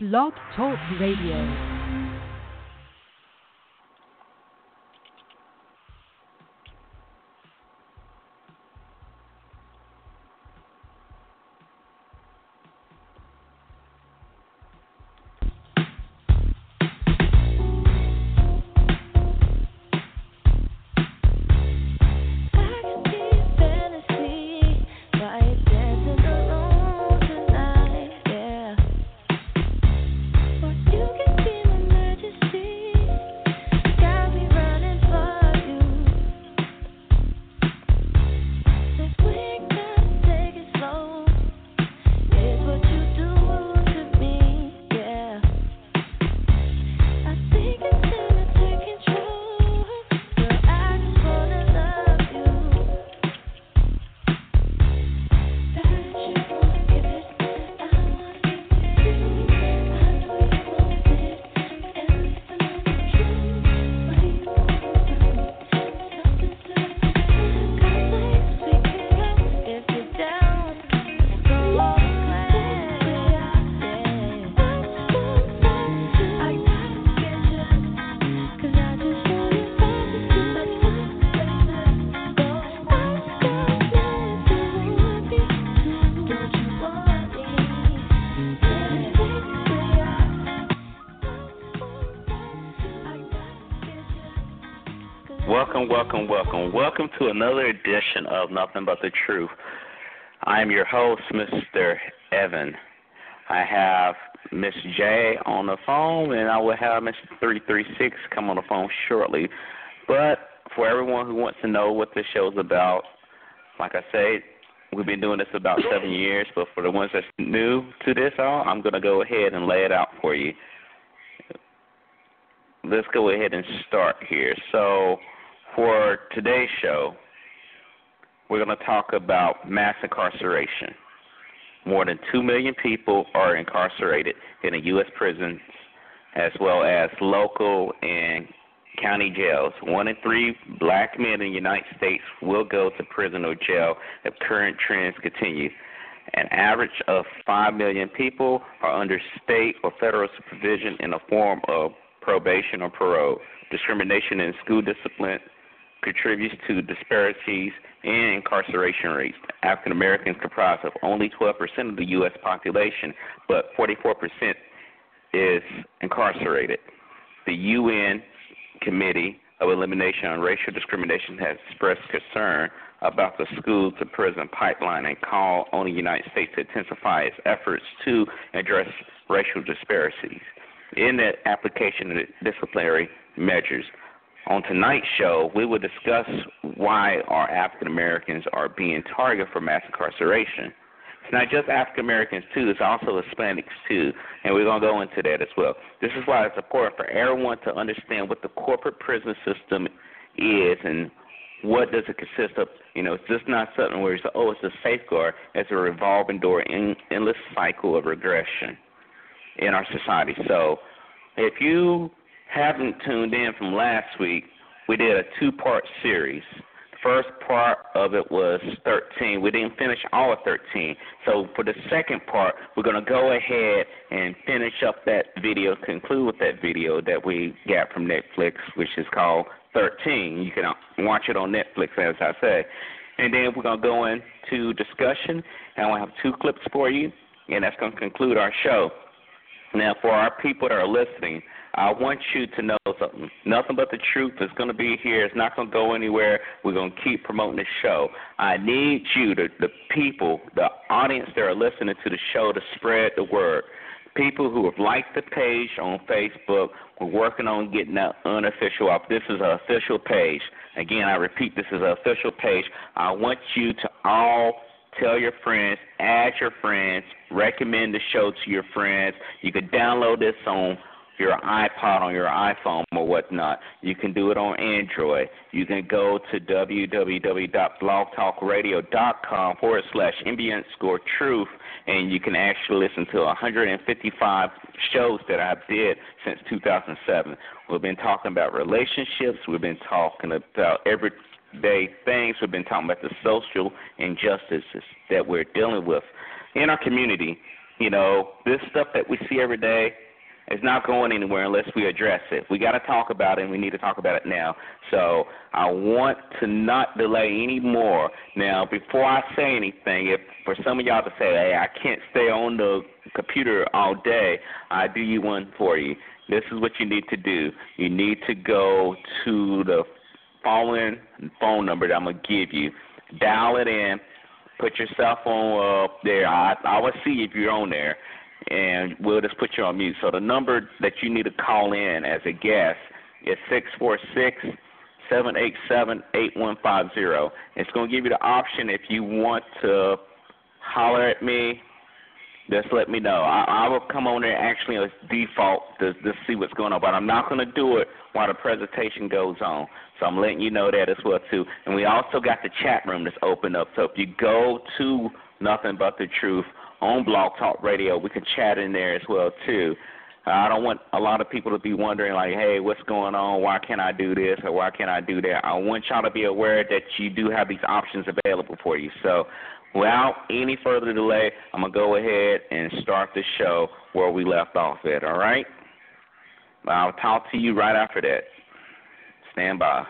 Blog Talk Radio. Welcome, welcome, welcome to another edition of Nothing But the Truth. I am your host, Mr. Evan. I have Miss J on the phone, and I will have Mr. 336 come on the phone shortly. But for everyone who wants to know what this show is about, like I said, we've been doing this about seven years. But for the ones that's new to this, all I'm going to go ahead and lay it out for you. Let's go ahead and start here. So for today's show, we're going to talk about mass incarceration. More than 2 million people are incarcerated in the U.S. prisons, as well as local and county jails. One in three black men in the United States will go to prison or jail if current trends continue. An average of 5 million people are under state or federal supervision in the form of probation or parole, discrimination in school discipline, contributes to disparities in incarceration rates. African Americans comprise of only 12% of the U.S. population, but 44% is incarcerated. The UN Committee of Elimination on Racial Discrimination has expressed concern about the school to prison pipeline and called on the United States to intensify its efforts to address racial disparities. In that application of disciplinary measures, on tonight's show, we will discuss why our African Americans are being targeted for mass incarceration. It's not just African Americans too; it's also Hispanics too, and we're gonna go into that as well. This is why it's important for everyone to understand what the corporate prison system is and what does it consist of. You know, it's just not something where it's oh, it's a safeguard. It's a revolving door, in, endless cycle of regression in our society. So, if you haven't tuned in from last week, we did a two part series. First part of it was 13. We didn't finish all of 13. So for the second part, we're going to go ahead and finish up that video, conclude with that video that we got from Netflix, which is called 13. You can uh, watch it on Netflix, as I say. And then we're going to go into discussion, and I will have two clips for you, and that's going to conclude our show. Now, for our people that are listening, I want you to know something. Nothing but the truth is going to be here. It's not going to go anywhere. We're going to keep promoting the show. I need you, the, the people, the audience that are listening to the show, to spread the word. People who have liked the page on Facebook, we're working on getting that unofficial up. This is an official page. Again, I repeat, this is an official page. I want you to all Tell your friends, add your friends, recommend the show to your friends. You can download this on your iPod, on your iPhone, or whatnot. You can do it on Android. You can go to www.blogtalkradio.com forward slash ambient score truth, and you can actually listen to 155 shows that I've did since 2007. We've been talking about relationships. We've been talking about everyday things. We've been talking about the social injustices that we're dealing with in our community. You know, this stuff that we see every day it's not going anywhere unless we address it. We got to talk about it, and we need to talk about it now. So I want to not delay any more. Now, before I say anything, if for some of y'all to say, "Hey, I can't stay on the computer all day," I do you one for you. This is what you need to do. You need to go to the following phone number that I'm gonna give you. Dial it in. Put your cell phone up there. I I will see if you're on there and we'll just put you on mute. So the number that you need to call in as a guest is six four six seven eight seven eight one five zero. It's going to give you the option if you want to holler at me. Just let me know. I, I will come on there actually as default to, to see what's going on, but I'm not going to do it while the presentation goes on. So I'm letting you know that as well too. And we also got the chat room that's open up. So if you go to Nothing But the Truth on Blog Talk Radio. We can chat in there as well too. Uh, I don't want a lot of people to be wondering like, hey, what's going on? Why can't I do this or why can't I do that? I want y'all to be aware that you do have these options available for you. So, without any further delay, I'm gonna go ahead and start the show where we left off at. All right? I'll talk to you right after that. Stand by.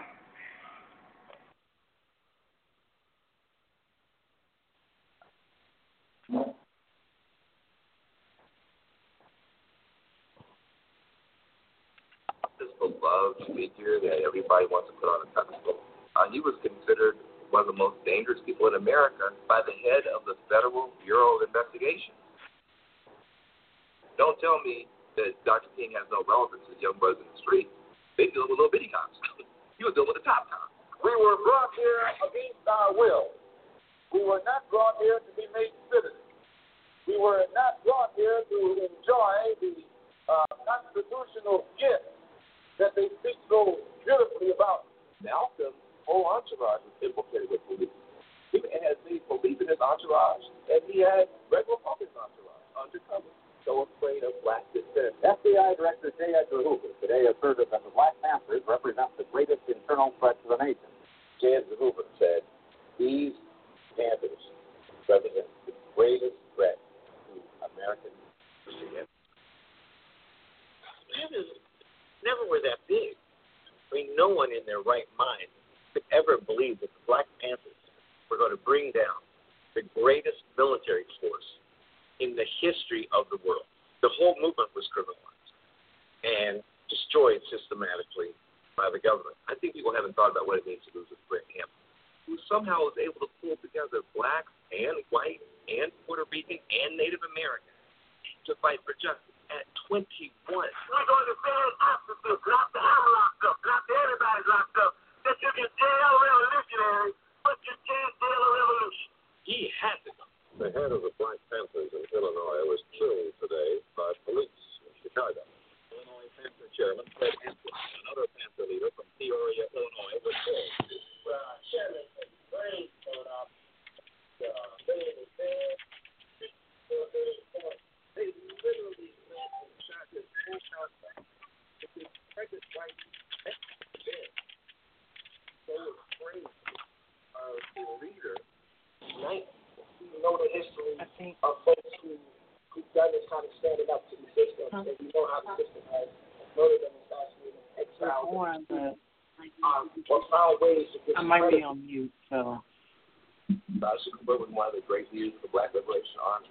Beloved figure that everybody wants to put on a pedestal. Uh, he was considered one of the most dangerous people in America by the head of the Federal Bureau of Investigation. Don't tell me that Dr. King has no relevance to young boys in the street. They deal with little bitty cops. he was dealing with the top cops. We were brought here against our will. We were not brought here to be made citizens. We were not brought here to enjoy the uh, constitutional gift that they speak so beautifully about. Malcolm's whole entourage is implicated with police. He has made police in his entourage, and he had regular public entourage undercover. So afraid of black dissent. FBI Director J. Edgar Hoover today asserted that the Black Panthers represent the greatest internal threat to the nation. J. Edgar Hoover said, These Panthers represent the greatest threat to American freedom. Panthers never were that big. I mean, no one in their right mind could ever believe that the Black Panthers were going to bring down the greatest military force in the history of the world. The whole movement was criminalized and destroyed systematically by the government. I think people haven't thought about what it means to lose a great camp, who somehow was able to pull together blacks and white and Puerto Rican and Native American to fight for justice at 21. We're going to stand opposite, not the hammerlock up, not the everybody's locked up. That you can jail a revolutionary, but you can't jail a revolution. He had to go. The head of the Black Panthers in Illinois was killed today by police in Chicago. Illinois Panther Chairman Fred Hampton, another Panther leader from Peoria, Illinois, was killed. Well, Chairman, brain going off. Uh, they literally pregnant wife next to the bed. So afraid of the leader. Right? You know the history of folks who who've done this kind of standing up to the system, huh? and you know how the system has murdered and assassinated, exiled, them, um, or found ways to I might be on mute, so. Bashir Cooper was one of the great leaders of the Black Liberation Army.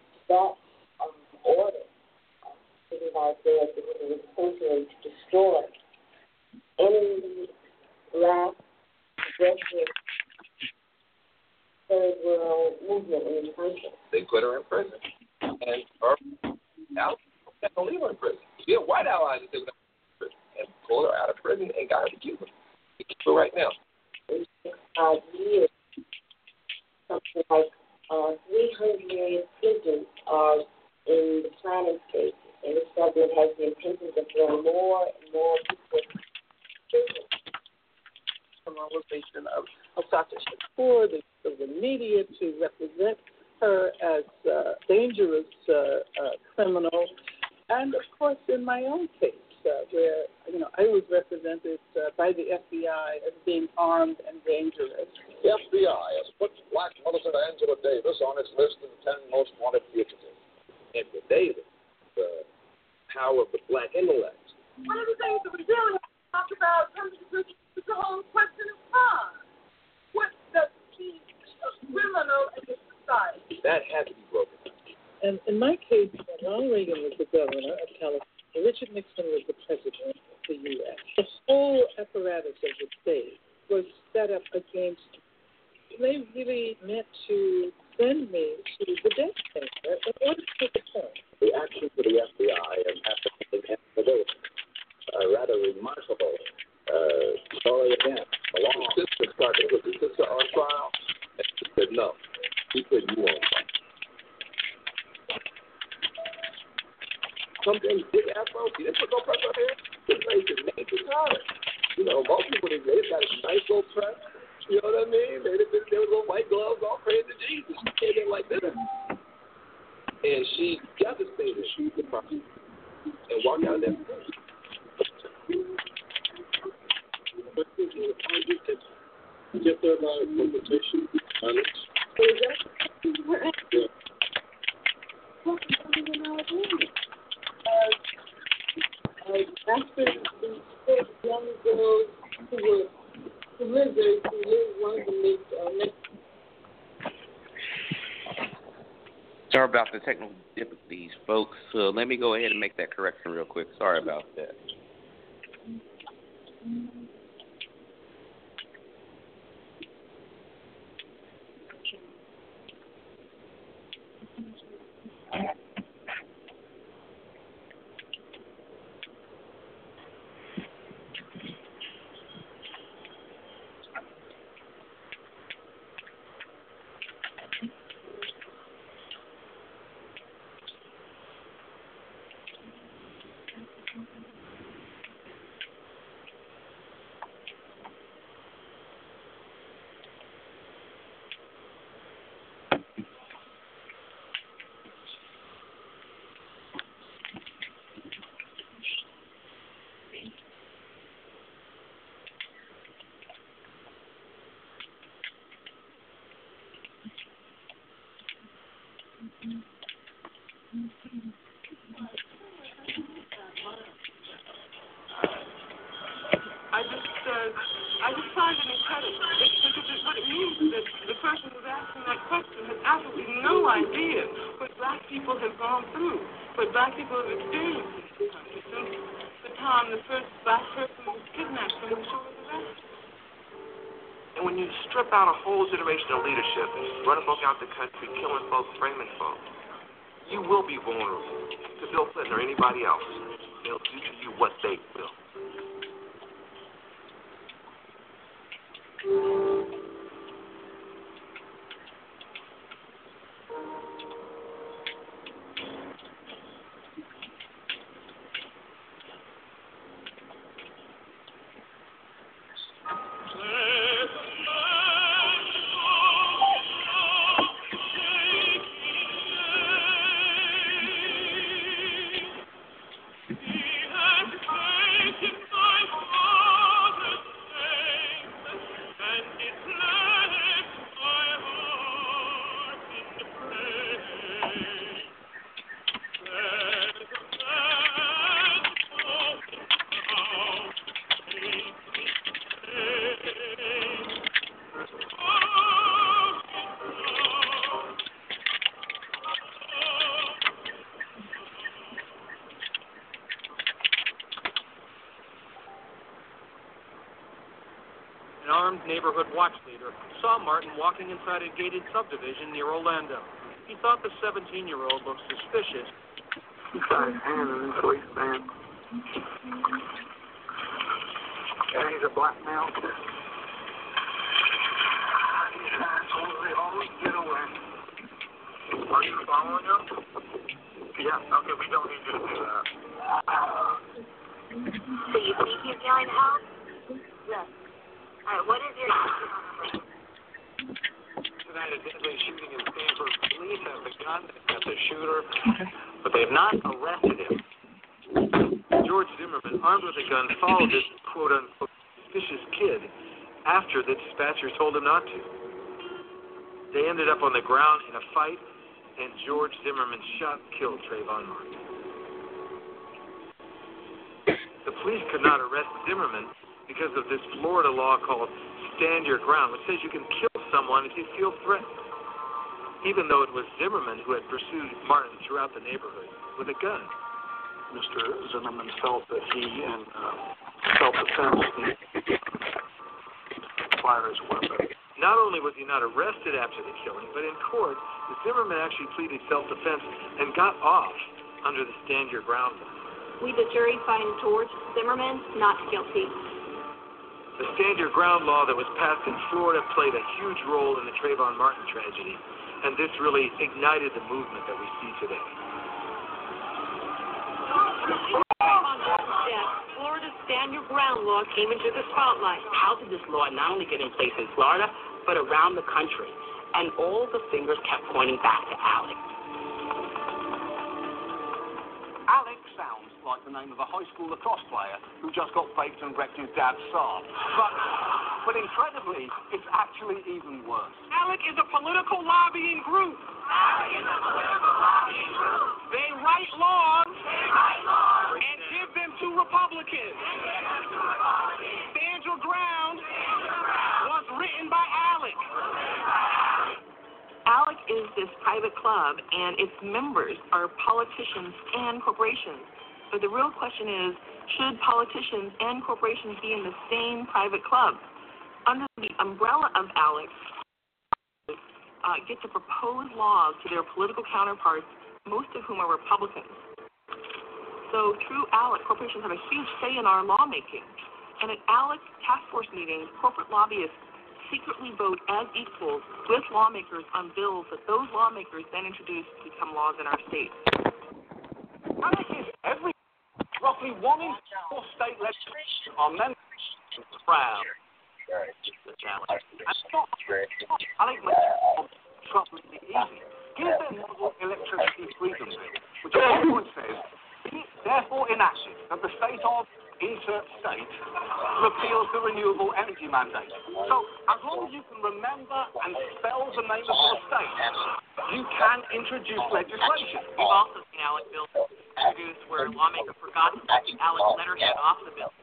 make that correction real quick. Sorry about that. some people have experienced this country since the time the first black person was kidnapped from the shores of the West. And when you strip out a whole generation of leadership and running folk out the country, killing folks, framing folks, you will be vulnerable to Bill Clinton or anybody else. They'll do to you what they will. neighborhood watch leader, saw Martin walking inside a gated subdivision near Orlando. He thought the 17-year-old looked suspicious. He got his hand in his waistband. And he's a blackmail. These assholes, they always get away. Are you following him? Yeah. Okay, we don't need you to do that. So you think he's yelling help? Yes. All right, what is a deadly shooting in Sanford. Police have begun get the shooter, but they have not arrested him. George Zimmerman, armed with a gun, followed this quote unquote suspicious kid after the dispatcher told him not to. They ended up on the ground in a fight, and George Zimmerman shot and killed Trayvon Martin. The police could not arrest Zimmerman because of this Florida law called Stand Your Ground, which says you can kill someone if you feel threatened, even though it was Zimmerman who had pursued Martin throughout the neighborhood with a gun. Mr. Zimmerman felt that he, in uh, self-defense, needed to fire his weapon. Not only was he not arrested after the killing, but in court, Zimmerman actually pleaded self-defense and got off under the Stand Your Ground law. We, the jury, find George Zimmerman not guilty. The Stand Your Ground law that was passed in Florida played a huge role in the Trayvon Martin tragedy, and this really ignited the movement that we see today. death, Florida's Stand Your Ground law came into the spotlight. How did this law not only get in place in Florida, but around the country? And all the fingers kept pointing back to ALEC. ALEC like the name of a high school lacrosse player who just got baked and wrecked his dad's Saab. But, but incredibly, it's actually even worse. ALEC is a political lobbying group. They write laws and give them to Republicans. Stand Your Ground was written by ALEC. ALEC is this private club, and its members are politicians and corporations. So the real question is, should politicians and corporations be in the same private club? Under the umbrella of ALEC, uh, get to propose laws to their political counterparts, most of whom are Republicans. So through ALEC, corporations have a huge say in our lawmaking. And at ALEC task force meetings, corporate lobbyists secretly vote as equals with lawmakers on bills that those lawmakers then introduce to become laws in our state. ALEC is every roughly one in four state legislatures are members of the proud. The challenge. And not, ALEC makes it completely easy. Here's their novel electricity freedom bill, which everyone says be therefore enacted that the state of insert state repeals the renewable energy mandate. So as long as you can remember and spell the name of your state, you can introduce legislation. We've also seen ALEC bills introduced where lawmakers forgot to take the ALEC letterhead off the bill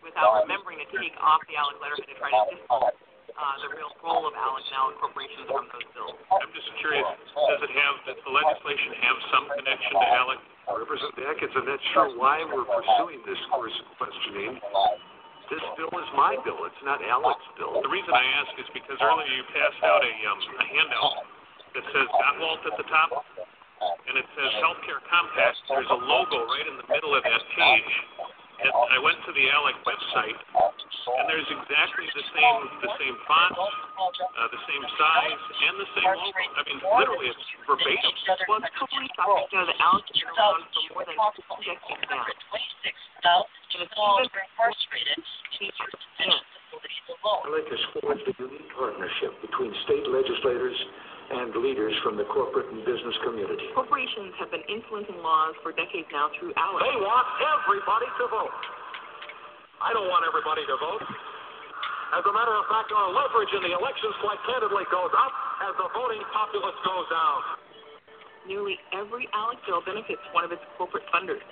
without remembering to take off the ALEC letterhead to try to distance uh, the real role of ALEC and ALEC corporations from those bills. I'm just curious, does it have, does the legislation have some connection to ALEC? Representative Atkins, I'm not sure why we're pursuing this course of questioning. This bill is my bill. It's not Alec's bill. The reason I ask is because earlier you passed out a, um, a handout that says Gotwalt at the top, and it says Healthcare Compact. There's a logo right in the middle of that page. And I went to the ALEC website, and there's exactly the same the same font, uh, the same size, and the same logo. I mean, literally, it's verbatim. Well, it's totally shocking to know ALEC has been around for more than two decades now. And it's even incarcerated teachers ALEC has forged a unique partnership between state legislators and leaders from the corporate and business community. Corporations have been influencing laws for decades now through ALEC. They want everybody to vote. I don't want everybody to vote. As a matter of fact, our leverage in the elections quite candidly goes up as the voting populace goes down. Nearly every ALEC bill benefits one of its corporate funders.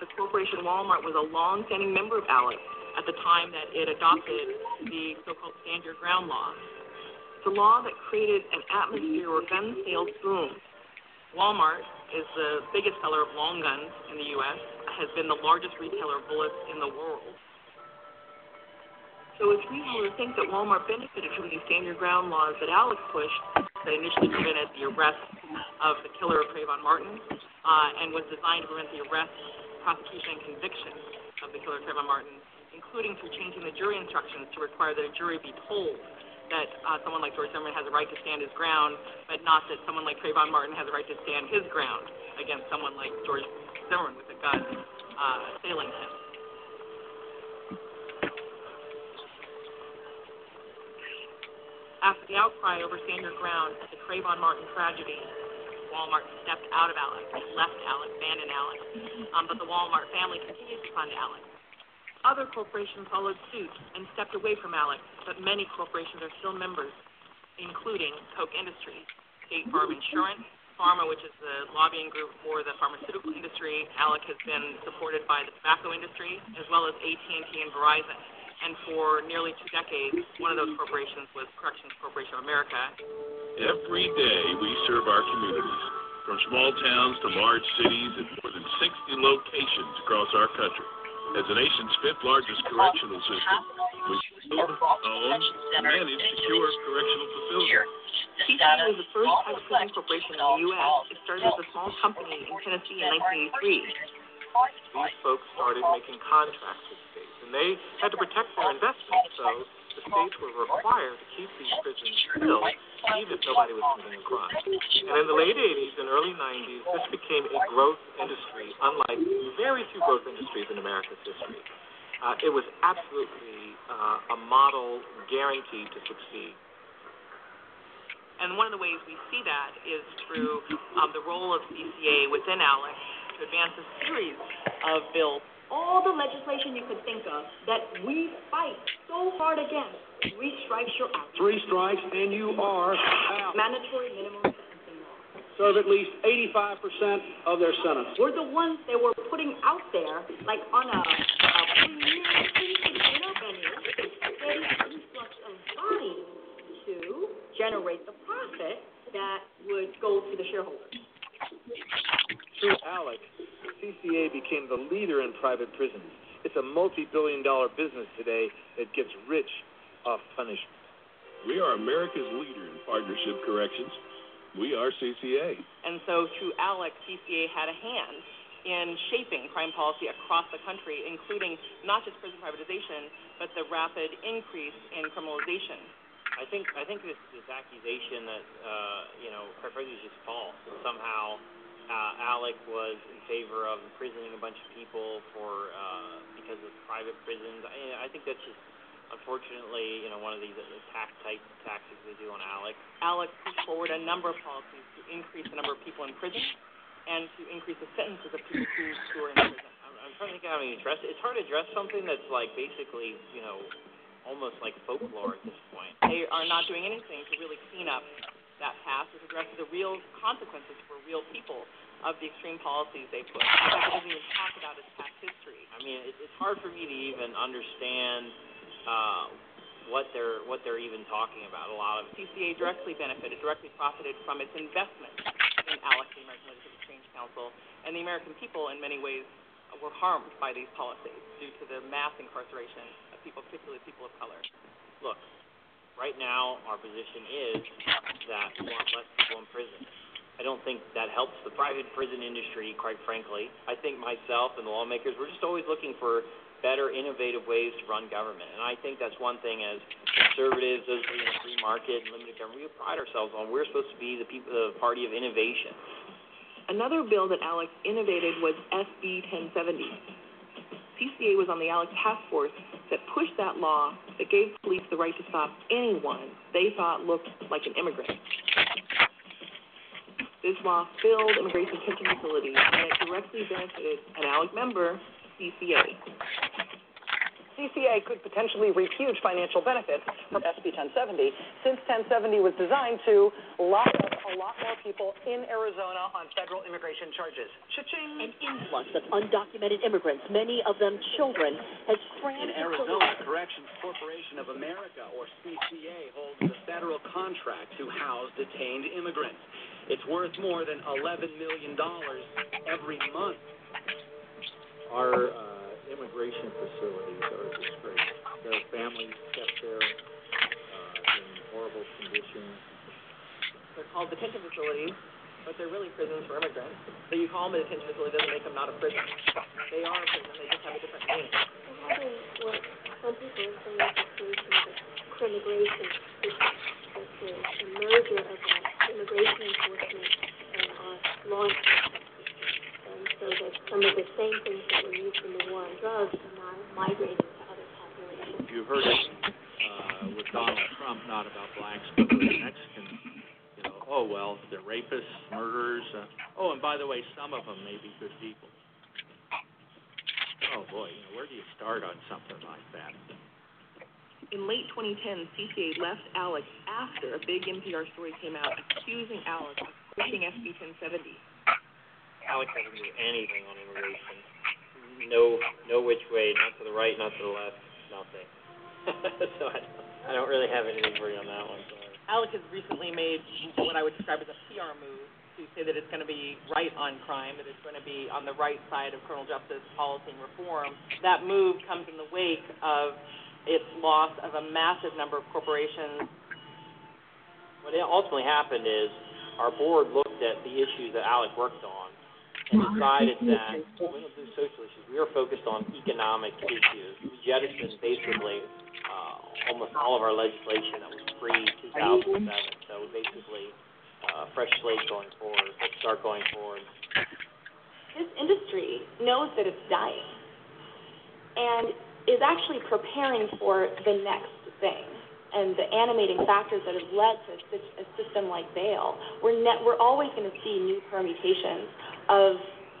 The corporation Walmart was a long-standing member of ALEC at the time that it adopted the so-called Stand Your Ground law. A law that created an atmosphere where gun sales boomed. Walmart is the biggest seller of long guns in the U.S., has been the largest retailer of bullets in the world. So it's reasonable to think that Walmart benefited from these Stand Your Ground laws that ALEC pushed that initially prevented the arrest of the killer of Trayvon Martin uh, and was designed to prevent the arrest, prosecution, and conviction of the killer of Trayvon Martin, including through changing the jury instructions to require that a jury be told that uh, someone like George Zimmerman has a right to stand his ground, but not that someone like Trayvon Martin has a right to stand his ground against someone like George Zimmerman with a gun uh, assailing him. After the outcry over stand your ground at the Trayvon Martin tragedy, Walmart stepped out of ALEC, left ALEC, abandoned ALEC, um, but the Walmart family continues to fund ALEC. Other corporations followed suit and stepped away from ALEC, but many corporations are still members, including Koch Industries, State Farm Insurance, PhRMA, which is the lobbying group for the pharmaceutical industry. ALEC has been supported by the tobacco industry, as well as AT&T and Verizon. And for nearly two decades, one of those corporations was Corrections Corporation of America. Every day we serve our communities, from small towns to large cities in more than 60 locations across our country. As the nation's fifth largest correctional system, we build, own, and manage secure correctional facilities. CCA was the first private prison corporation in the U.S. It started as a small company in Tennessee in 1983. These folks started making contracts with states, and they had to protect their investments, so the states were required to keep these prisons filled, even if nobody was committing crime. And in the late 80s and early 90s, this became a growth industry, unlike very few growth industries in America's history. Uh, it was absolutely uh, a model guaranteed to succeed. And one of the ways we see that is through um, the role of CCA within ALEC to advance a series of bills. All the legislation you could think of that we fight so hard against, three strikes you're out. Three strikes and you are out. Mandatory minimum sentencing law. Serve at least 85% of their sentence. We're the ones that were putting out there, like on a, a premier container venue, steady influx of bodies to generate the profit that would go to the shareholders. Through ALEC, CCA became the leader in private prisons. It's a multi-billion dollar business today that gets rich off punishment. We are America's leader in partnership corrections. We are CCA. And so through ALEC, CCA had a hand in shaping crime policy across the country, including not just prison privatization, but the rapid increase in criminalization. I think I think this this accusation that uh, you know, quite frankly, is just false. Somehow, uh, Alec was in favor of imprisoning a bunch of people for uh, because of private prisons. I, I think that's just unfortunately, you know, one of these attack type tactics they do on Alec. Alec pushed forward a number of policies to increase the number of people in prison and to increase the sentences of people who, who are in prison. I'm, I'm trying to think how to address it. It's hard to address something that's like basically, you know, almost like folklore at this point. They are not doing anything to really clean up that or to address the real consequences for real people of the extreme policies they put. It doesn't even talk about its past history. I mean, it, it's hard for me to even understand uh, what they're what they're even talking about. A lot of CCA directly benefited, directly profited from its investment in ALEC, the American Legislative Exchange Council, and the American people in many ways were harmed by these policies due to the mass incarceration of people, particularly people of color. Look, right now our position is that we want less people in prison. I don't think that helps the private prison industry, quite frankly. I think myself and the lawmakers, we're just always looking for better, innovative ways to run government. And I think that's one thing as conservatives, as in the free market and limited government, we pride ourselves on. We're supposed to be the people, the party of innovation. Another bill that ALEC innovated was SB 1070. CCA was on the ALEC task force that pushed that law that gave police the right to stop anyone they thought looked like an immigrant. This law filled immigration detention facilities, and it directly benefited an ALEC member, CCA. CCA could potentially reap huge financial benefits from SB 1070, since 1070 was designed to lock up a lot more people in Arizona on federal immigration charges. Cha-ching! An influx of undocumented immigrants, many of them children, has crammed In Arizona, Corrections Corporation of America, or CCA, holds the federal contract to house detained immigrants. It's worth more than $11 million every month. Our uh, immigration facilities are a disgrace. There are families kept there uh, in horrible conditions. They're called detention facilities, but they're really prisons for immigrants. So you call them a detention facility doesn't make them not a prison. They are a prison, they just have a different name. What some people say the situation is after immigration, the, the, the merger of uh, immigration enforcement and our law enforcement. And so that some of the same things that were used in the war on drugs are now migrating to other populations. You heard it uh, with Donald Trump, not about blacks, but with Mexicans. You know, oh well, they're rapists, murderers. Uh, oh, and by the way, some of them may be good people. Oh boy, you know, where do you start on something like that? In late 2010, CCA left ALEC after a big NPR story came out accusing ALEC of pushing SB 1070. ALEC hasn't do anything on immigration. No, no which way, not to the right, not to the left, nothing. so I, I don't really have anything for you on that one. Sorry. ALEC has recently made what I would describe as a PR move to say that it's going to be right on crime, that it's going to be on the right side of criminal justice policy and reform. That move comes in the wake of its loss of a massive number of corporations. What ultimately happened is our board looked at the issues that ALEC worked on and decided that we don't do social issues. We are focused on economic issues. We jettisoned basically uh, almost all of our legislation that was pre 2007. So basically, uh, fresh slate going forward. Let's start going forward. This industry knows that it's dying and is actually preparing for the next thing. And the animating factors that have led to a system like bail, we're, ne- we're always going to see new permutations of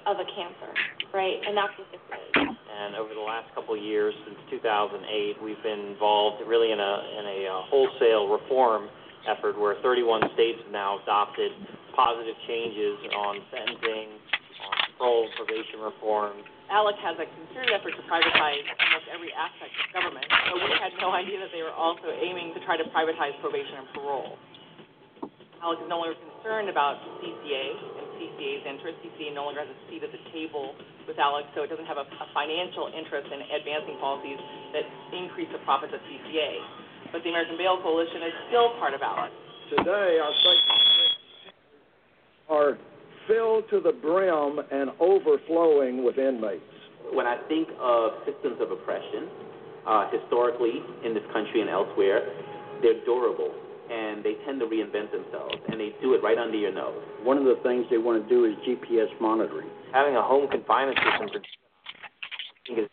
of a cancer, right? And that's what this is. And over the last couple of years, since 2008, we've been involved really in a in a uh, wholesale reform effort where 31 states have now adopted positive changes on sentencing, on parole, probation reform. ALEC has a concerted effort to privatize almost every aspect of government, but we had no idea that they were also aiming to try to privatize probation and parole. ALEC is no longer concerned about CCA and CCA's interest. CCA no longer has a seat at the table with ALEC, so it doesn't have a, a financial interest in advancing policies that increase the profits of CCA but the American Bail Coalition is still part of ALEC. Today, our state are filled to the brim and overflowing with inmates. When I think of systems of oppression, uh, historically in this country and elsewhere, they're durable and they tend to reinvent themselves and they do it right under your nose. One of the things they want to do is GPS monitoring. Having a home confinement system for I think is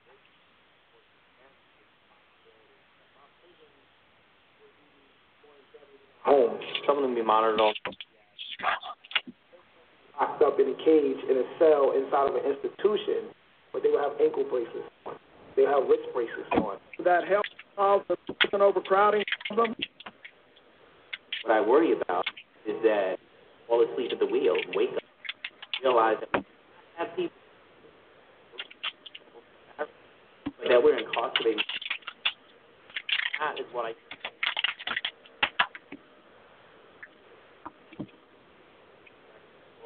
home. Some of them be monitored all. Locked up in a cage in a cell inside of an institution, but they will have ankle bracelets on. They have wrist bracelets on. Would that help solve the prison overcrowding problem? What I worry about is that fall asleep at the wheel, wake up, realize that we have people that we're incarcerating. That is what I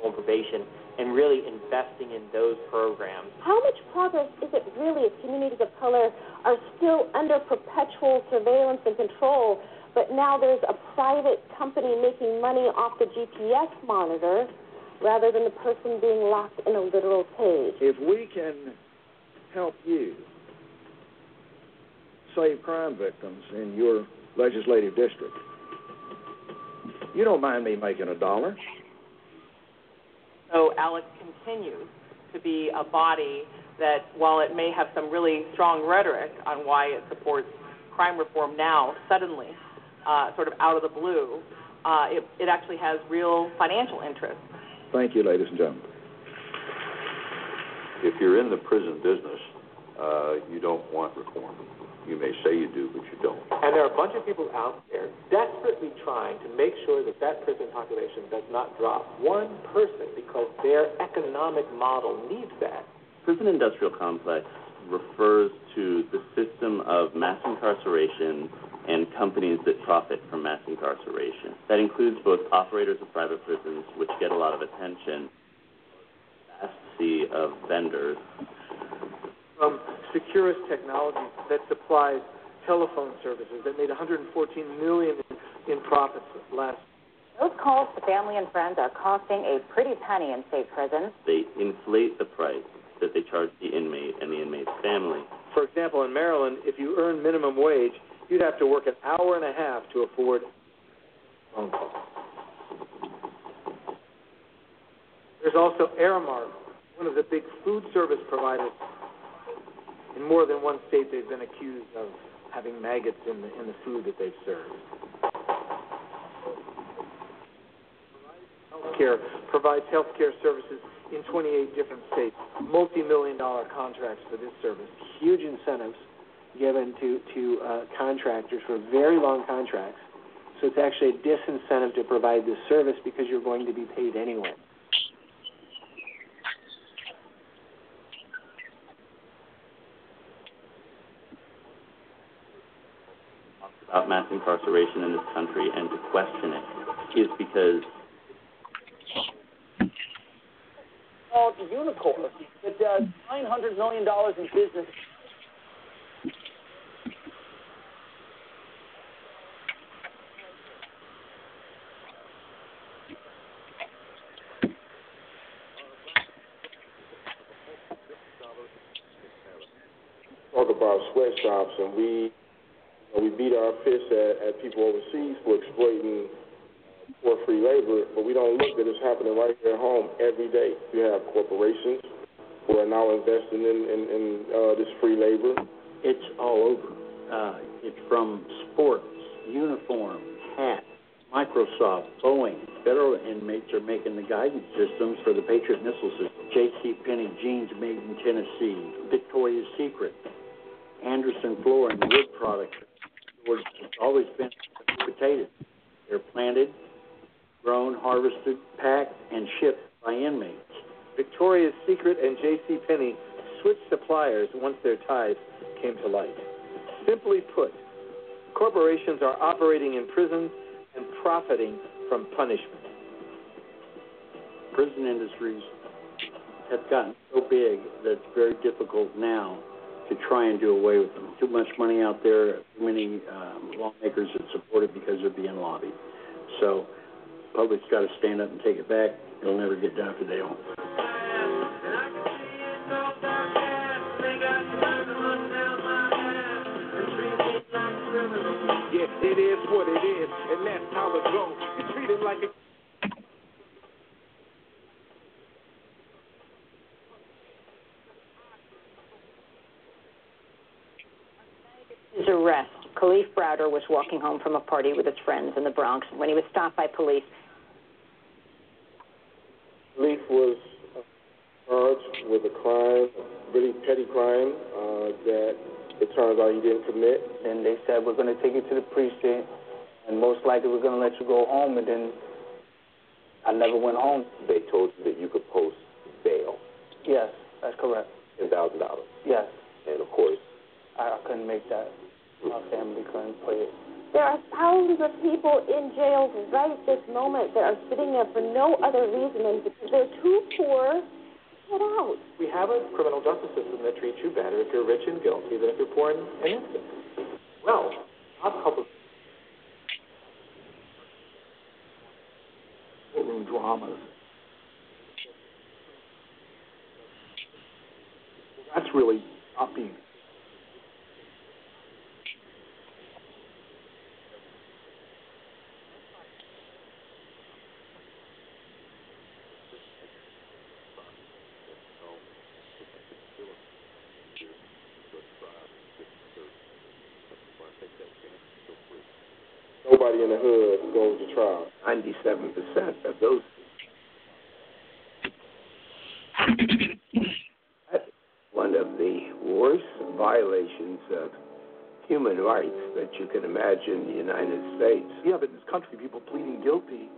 probation and really investing in those programs. How much progress is it really if communities of color are still under perpetual surveillance and control, but now there's a private company making money off the GPS monitor rather than the person being locked in a literal cage? If we can help you save crime victims in your legislative district, you don't mind me making a dollar. So ALEC continues to be a body that, while it may have some really strong rhetoric on why it supports crime reform now, suddenly, uh, sort of out of the blue, uh, it, it actually has real financial interest. Thank you, ladies and gentlemen. If you're in the prison business, uh, you don't want reform. You may say you do, but you don't. And there are a bunch of people out there desperately trying to make sure that that prison population does not drop one person because their economic model needs that. Prison industrial complex refers to the system of mass incarceration and companies that profit from mass incarceration. That includes both operators of private prisons, which get a lot of attention, vast sea of vendors from Securus Technologies that supplies telephone services that made 114 million in, in profits last. Those calls to family and friends are costing a pretty penny in state prisons. They inflate the price that they charge the inmate and the inmate's family. For example, in Maryland, if you earn minimum wage, you'd have to work an hour and a half to afford a phone call. There's also Aramark, one of the big food service providers. In more than one state, they've been accused of having maggots in the in the food that they've served. Healthcare provides healthcare services in 28 different states, multi-million dollar contracts for this service. Huge incentives given to to uh, contractors for very long contracts. So it's actually a disincentive to provide this service because you're going to be paid anyway. about mass incarceration in this country and to question it is because called Unicor that does $900 million in business. Talk about sweatshops, and we you know, we beat our fists at, at people overseas for exploiting uh, poor free labor, but we don't look that it's happening right here at home every day. You have corporations who are now investing in, in, in uh, this free labor. It's all over. Uh, it's from sports, uniforms, hats, Microsoft, Boeing. Federal inmates are making the guidance systems for the Patriot missile system. J.C. Penney jeans made in Tennessee. Victoria's Secret. Anderson Floor and wood products. It's always been potatoes. They're planted, grown, harvested, packed, and shipped by inmates. Victoria's Secret and J.C. Penney switched suppliers once their ties came to light. Simply put, corporations are operating in prisons and profiting from punishment. Prison industries have gotten so big that it's very difficult now to try and do away with them. Too much money out there, too many um, lawmakers that support it because they're being lobbied. So, public's got to stand up and take it back. It'll never get done if they don't. Yeah, it is what it is, and that's how it goes. You treat it like a arrest. Kalief Browder was walking home from a party with his friends in the Bronx when he was stopped by police. Kalief was charged with a crime, a really petty crime, uh, that it turns out he didn't commit. And they said, we're going to take you to the precinct, and most likely we're going to let you go home. And then I never went home. They told you that you could post bail, Yes, that's correct. ten thousand dollars, Yes, and of course, I, I couldn't make that. My family couldn't pay it. There are thousands of people in jails right this moment that are sitting there for no other reason than because they're too poor to get out. We have a criminal justice system that treats you better if you're rich and guilty than if you're poor and innocent. Well, not public courtroom dramas. That's really not being Nobody in the hood goes to trial. ninety-seven percent of those. That's one of the worst violations of human rights that you can imagine in the United States. Yeah, but in this country, people pleading guilty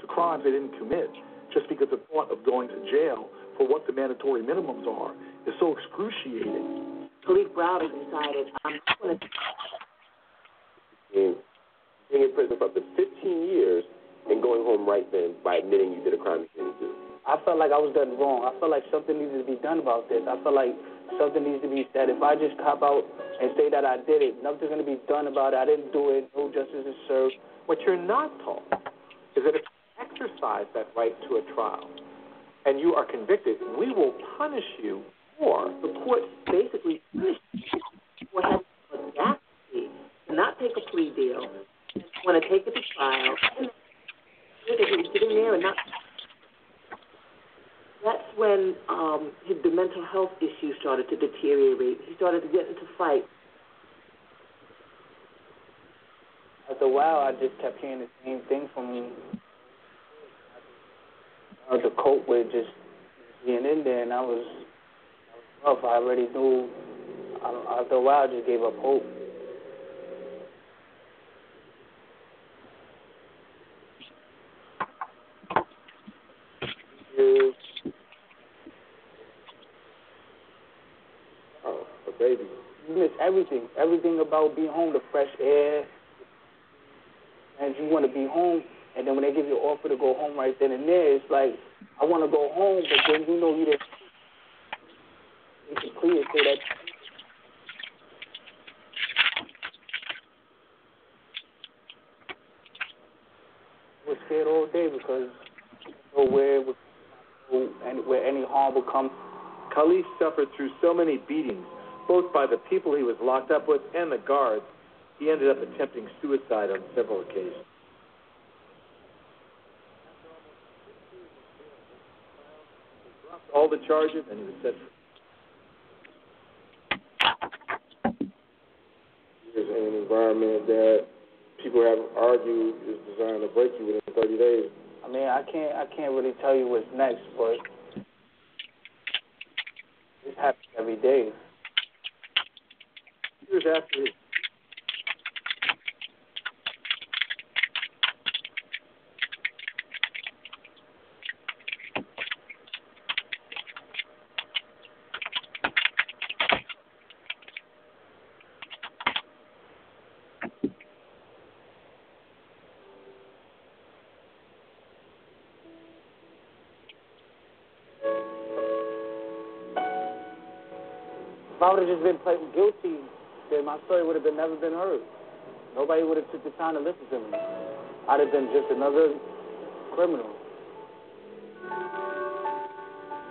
to crimes they didn't commit just because the thought of going to jail for what the mandatory minimums are is so excruciating. Kalief Browder decided, um, I'm going to being, in prison for up to 15 years and going home right then by admitting you did a crime you didn't do. I felt like I was done wrong. I felt like something needed to be done about this. I felt like something needs to be said. If I just cop out and say that I did it, nothing's going to be done about it. I didn't do it. No justice is served. What you're not told is that if you exercise that right to a trial and you are convicted, we will punish you more. the court basically punished you for having audacity to not take a plea deal, want to take it to trial, look at him sitting there and not. That's when um, his, the mental health issues started to deteriorate. He started to get into fights. After a while, I just kept hearing the same thing from him. I had to cope with just being in there, and I was, I was rough. I already knew. I, after a while, I just gave up hope. Years. Oh, a baby. You miss everything. Everything about being home, the fresh air. And you want to be home, and then when they give you an offer to go home right then and there, it's like, I want to go home, but then you know you didn't. It's clear so that was scared all day because I know would and where any harm would come. Kalief suffered through so many beatings, both by the people he was locked up with and the guards, he ended up attempting suicide on several occasions. All the charges and he was set free. Is in an environment that people have argued is designed to break you within 30 days. I mean, I can't I can't really tell you what's next, but it happens every day. Years after his If I would have just been pled guilty, then my story would have been never been heard. Nobody would have took the time to listen to me. I'd have been just another criminal.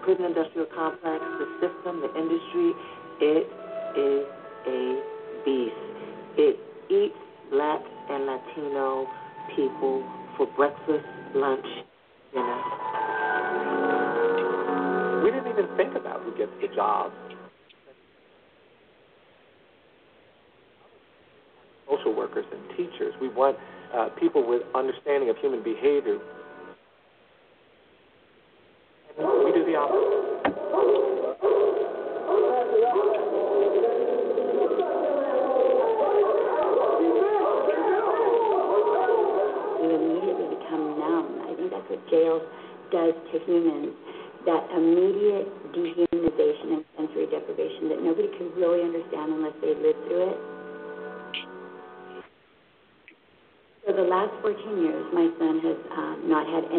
Prison industrial complex, the system, the industry, it is a beast. It eats black and Latino people for breakfast, lunch, dinner. We didn't even think about who gets the job. Social workers and teachers. We want uh, people with understanding of human behavior.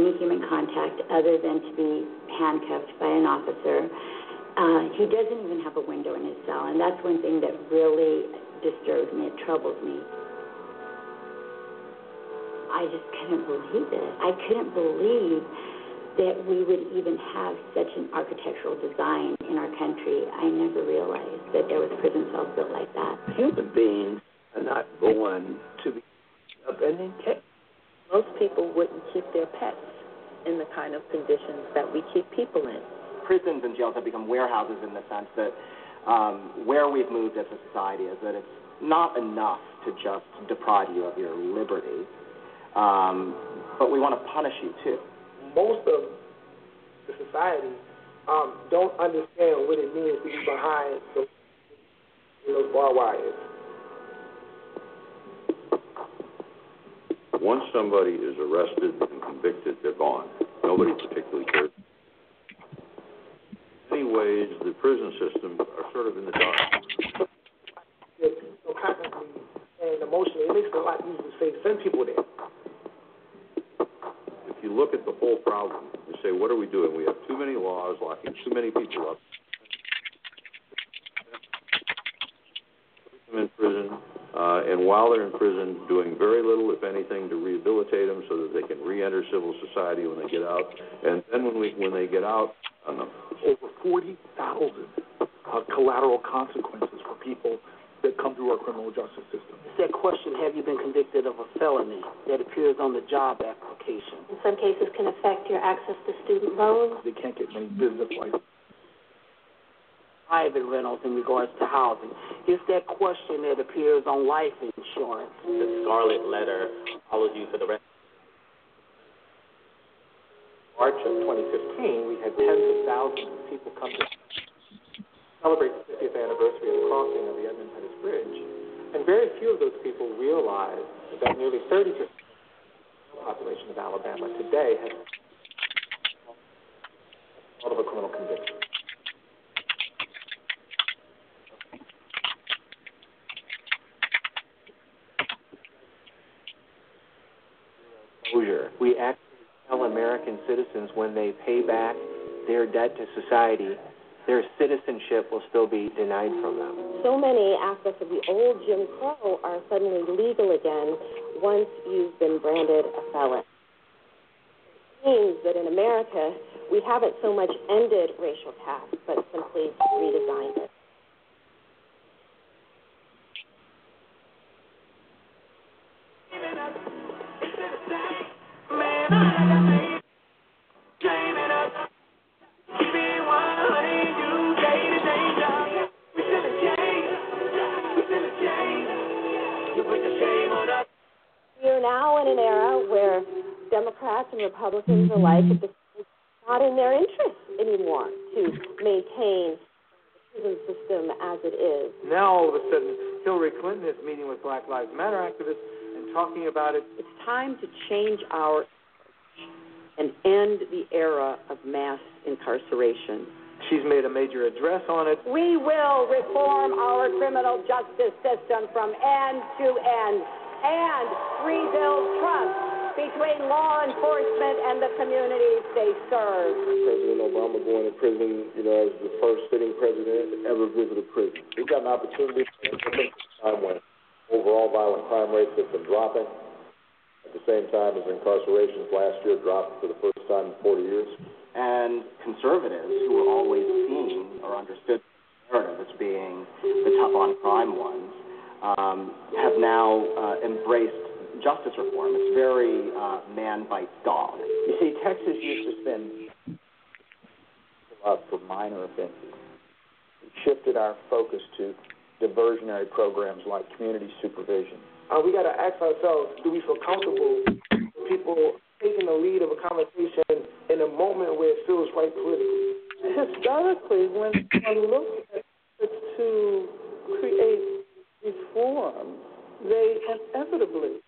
Any human contact other than to be handcuffed by an officer. Uh, he doesn't even have a window in his cell, and that's one thing that really disturbs me. It troubles me. I just couldn't believe it. I couldn't believe that we would even have such an architectural design in our country. I never realized that there was prison cells built like that. Human beings are not born to be up and then kept. Most people wouldn't keep their pets in the kind of conditions that we keep people in. prisons and jails have become warehouses in the sense that um, where we've moved as a society is that it's not enough to just deprive you of your liberty, um, but we want to punish you too. Most of the society um, don't understand what it means to be behind those, those barbed wires. Once somebody is arrested and convicted, they're gone. Nobody particularly cares. In many ways, the prison systems are sort of in the dark. They're so constantly and emotionally, it makes it a lot easier to say send people there. If you look at the whole problem, you say, what are we doing? We have too many laws locking too many people up. Put them in prison, and while they're in prison, doing very little, if anything, to rehabilitate them so that they can re-enter civil society when they get out. And then when we when they get out, uh, Over 40,000 uh, collateral consequences for people that come through our criminal criminal justice system. It's that question, have you been convicted of a felony that appears on the job application? In some cases can affect your access to student loans. They can't get many business licenses. Private rentals in regards to housing. It's that question that appears on life insurance. The scarlet letter follows you for the rest. March of 2015, we had tens of thousands of people come to celebrate the 50th anniversary of the crossing of the Edmund Pettus Bridge. And very few of those people realized that nearly 30% of the population of Alabama today has a criminal conviction. exposure. We actually tell American citizens when they pay back their debt to society, their citizenship will still be denied from them. So many aspects of the old Jim Crow are suddenly legal again once you've been branded a felon. It means that in America, we haven't so much ended racial caste, but simply redesigned it. Democrats and Republicans alike it's not in their interest anymore to maintain the prison system as it is. Now all of a sudden, Hillary Clinton is meeting with Black Lives Matter activists and talking about it. It's time to change our and end the era of mass incarceration. She's made a major address on it. We will reform our criminal justice system from end to end and rebuild trust between law enforcement and the communities they serve. President Obama going to prison, you know, as the first sitting president to ever visit a prison. We've got an opportunity at the time when overall violent crime rates have been dropping. At the same time as incarcerations last year dropped for the first time in 40 years. And conservatives, who were always seen or understood narrative as being the tough on crime ones, um, have now uh, embraced justice reform. It's very uh, man bites dog. You see, Texas used to spend a lot for minor offenses. We shifted our focus to diversionary programs like community supervision. Uh, we got to ask ourselves: Do we feel comfortable with people taking the lead of a conversation in a moment where it feels right politically? Historically, when one looks at to create reform, they inevitably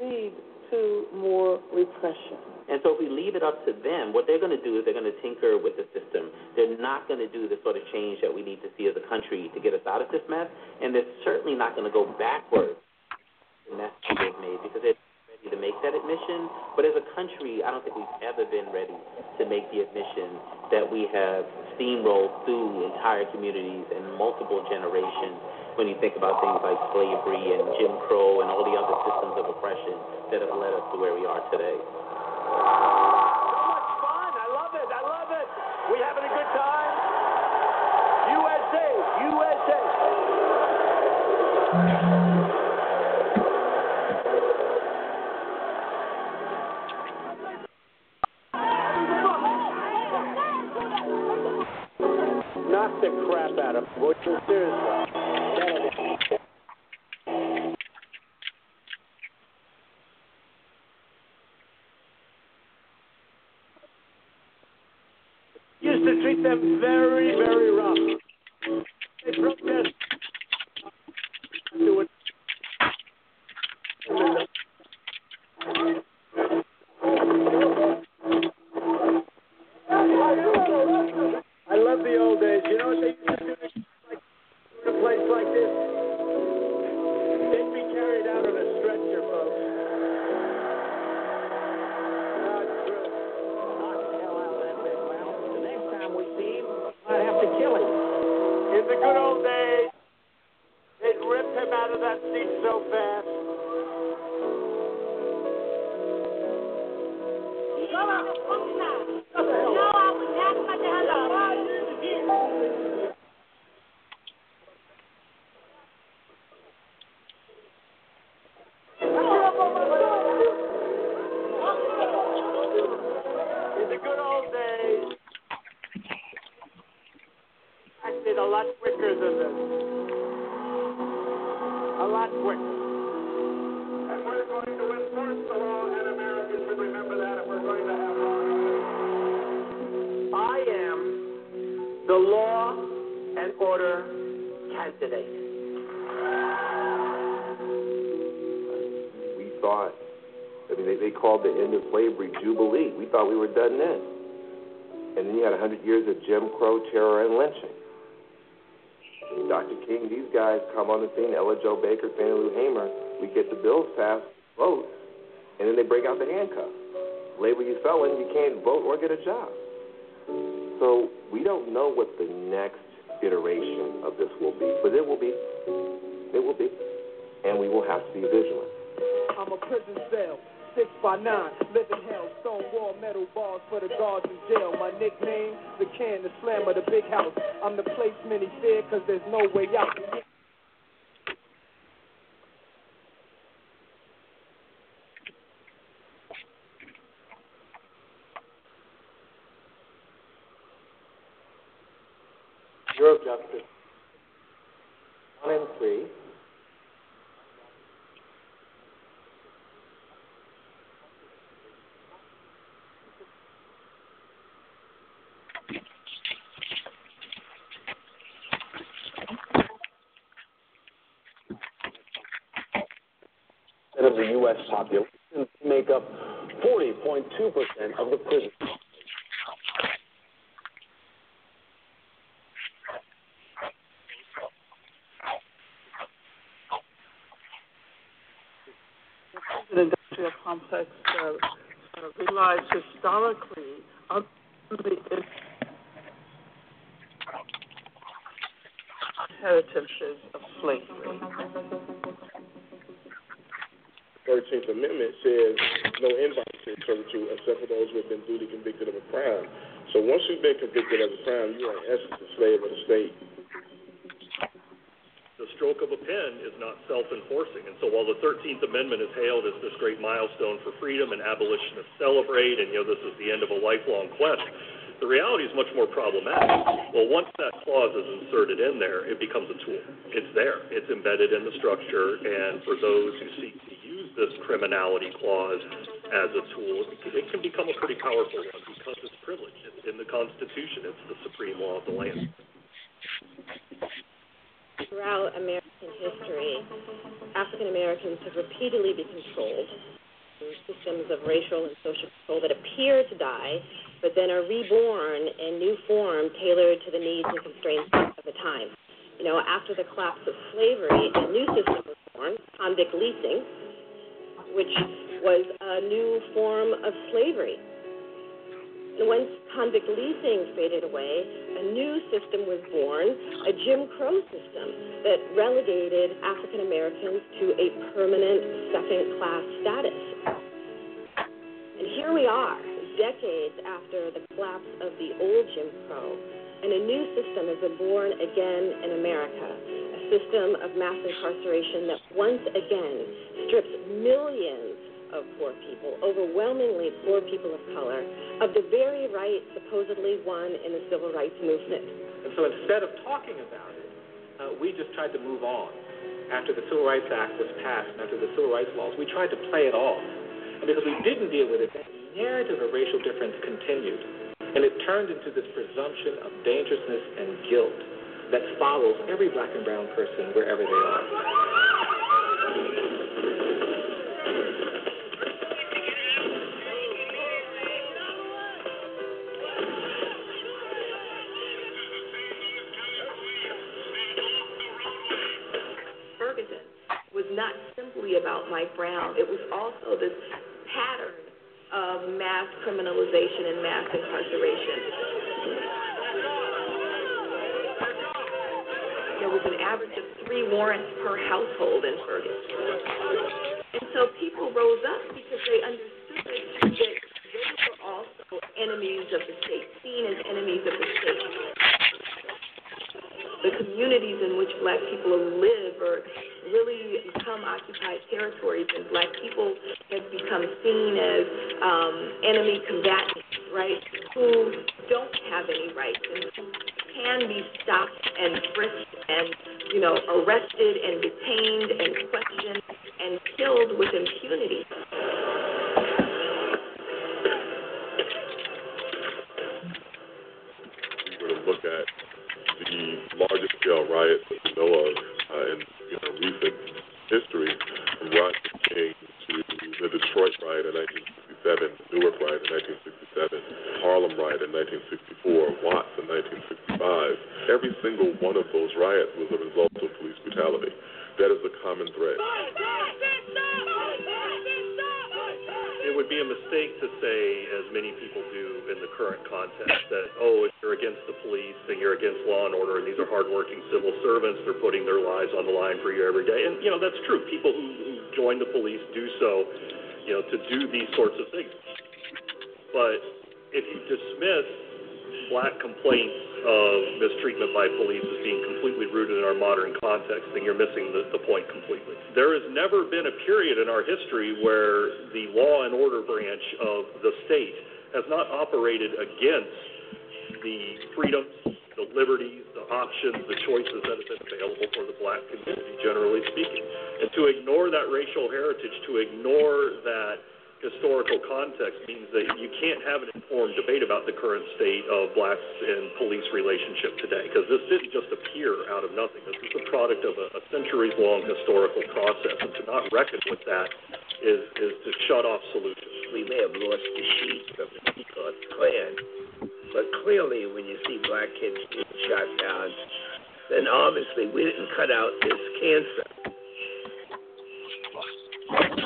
lead to more repression. And so if we leave it up to them, what they're going to do is they're going to tinker with the system. They're not going to do the sort of change that we need to see as a country to get us out of this mess. And they're certainly not going to go backwards the mess they've made because they're ready to make that admission. But as a country, I don't think we've ever been ready to make the admission that we have steamrolled through entire communities and multiple generations when you think about things like slavery and Jim Crow and all the other systems of oppression that have led us to where we are today. So much fun. I love it. I love it. We having a good time? USA, USA. It a lot quicker than this. A lot quicker. And we're going to enforce the law, and Americans should remember that if we're going to have law order. I am the law and order candidate. We thought, I mean, they, they called the end of slavery Jubilee. We thought we were done then. And then you had 100 years of Jim Crow terror and lynching. Dr. King, these guys come on the scene, Ella Jo Baker, Fannie Lou Hamer. We get the bills passed, vote, and then they break out the handcuffs. Label you felon, you can't vote or get a job. So we don't know what the next iteration of this will be, but it will be. It will be. And we will have to be vigilant. I'm a prison cell, six by nine, living hell, stone wall, metal bars for the guards in jail. My nickname, the can, the slammer, the big house. I'm the place many fear, cause there's no way out. Bureau of Justice, one and three. of the Population make up 40.2% of the prison. The industrial complex uh, uh, relies historically on the heritages of slavery. Thirteenth Amendment says no involuntary servitude except for those who have been duly convicted of a crime. So once you've been convicted of a crime, you are in essence a slave of the state. The stroke of a pen is not self-enforcing, and so while the Thirteenth Amendment is hailed as this great milestone for freedom and abolitionists celebrate, and you know this is the end of a lifelong quest, the reality is much more problematic. Well, once that clause is inserted in there, it becomes a tool. It's there. It's embedded in the structure, and for those who seek to this criminality clause as a tool, it can become a pretty powerful one because it's privilege. It's in the Constitution. It's the supreme law of the land. Throughout American history, African Americans have repeatedly been controlled through systems of racial and social control that appear to die, but then are reborn in new form tailored to the needs and constraints of the time. You know, after the collapse of slavery, a new system was born, convict leasing, which was a new form of slavery. And once convict leasing faded away, a new system was born, a Jim Crow system that relegated African Americans to a permanent second class status. And here we are, decades after the collapse of the old Jim Crow, and a new system has been born again in America, a system of mass incarceration that once again strips millions of poor people, overwhelmingly poor people of color, of the very rights supposedly won in the civil rights movement. And so instead of talking about it, uh, we just tried to move on. After the Civil Rights Act was passed and after the civil rights laws, we tried to play it off. And because we didn't deal with it, that narrative of racial difference continued. And it turned into this presumption of dangerousness and guilt that follows every black and brown person wherever they are. Mike Brown. It was also this pattern of mass criminalization and mass incarceration. There was an average of three warrants per household in Ferguson. And so people rose up because they understood that they were also enemies of the state, seen as enemies of the state. The communities in which black people live or really become occupied territories, and black people have become seen as um, enemy combatants, right, who don't have any rights and who can be stopped and frisked and, you know, arrested and detained and questioned and killed with impunity. we were to look at the largest scale riots that we know of uh, in you know, recent history, from Rodney King to the Detroit riot in 1967, Newark riot in 1967, Harlem riot in 1964, Watts in 1965. Every single one of those riots was a result of police brutality. That is the common thread. Would be a mistake to say, as many people do in the current context, that, oh, if you're against the police and you're against law and order and these are hardworking civil servants, they're putting their lives on the line for you every day. And, you know, that's true. People who, who join the police do so, you know, to do these sorts of things. But if you dismiss black complaints of mistreatment by police as being completely rooted in our modern context, then you're missing the, the point completely. There has never been a period in our history where the law and order branch of the state has not operated against the freedoms, the liberties, the options, the choices that have been available for the black community, generally speaking. And to ignore that racial heritage, to ignore that historical context means that you can't have an informed debate about the current state of blacks and police relationship today because this didn't just appear out of nothing. This is the product of a, a centuries long historical process, and to not reckon with that is, is to shut off solutions. We may have lost the sheep of the Ku Klux Klan, but clearly when you see black kids being shot down, then obviously we didn't cut out this cancer.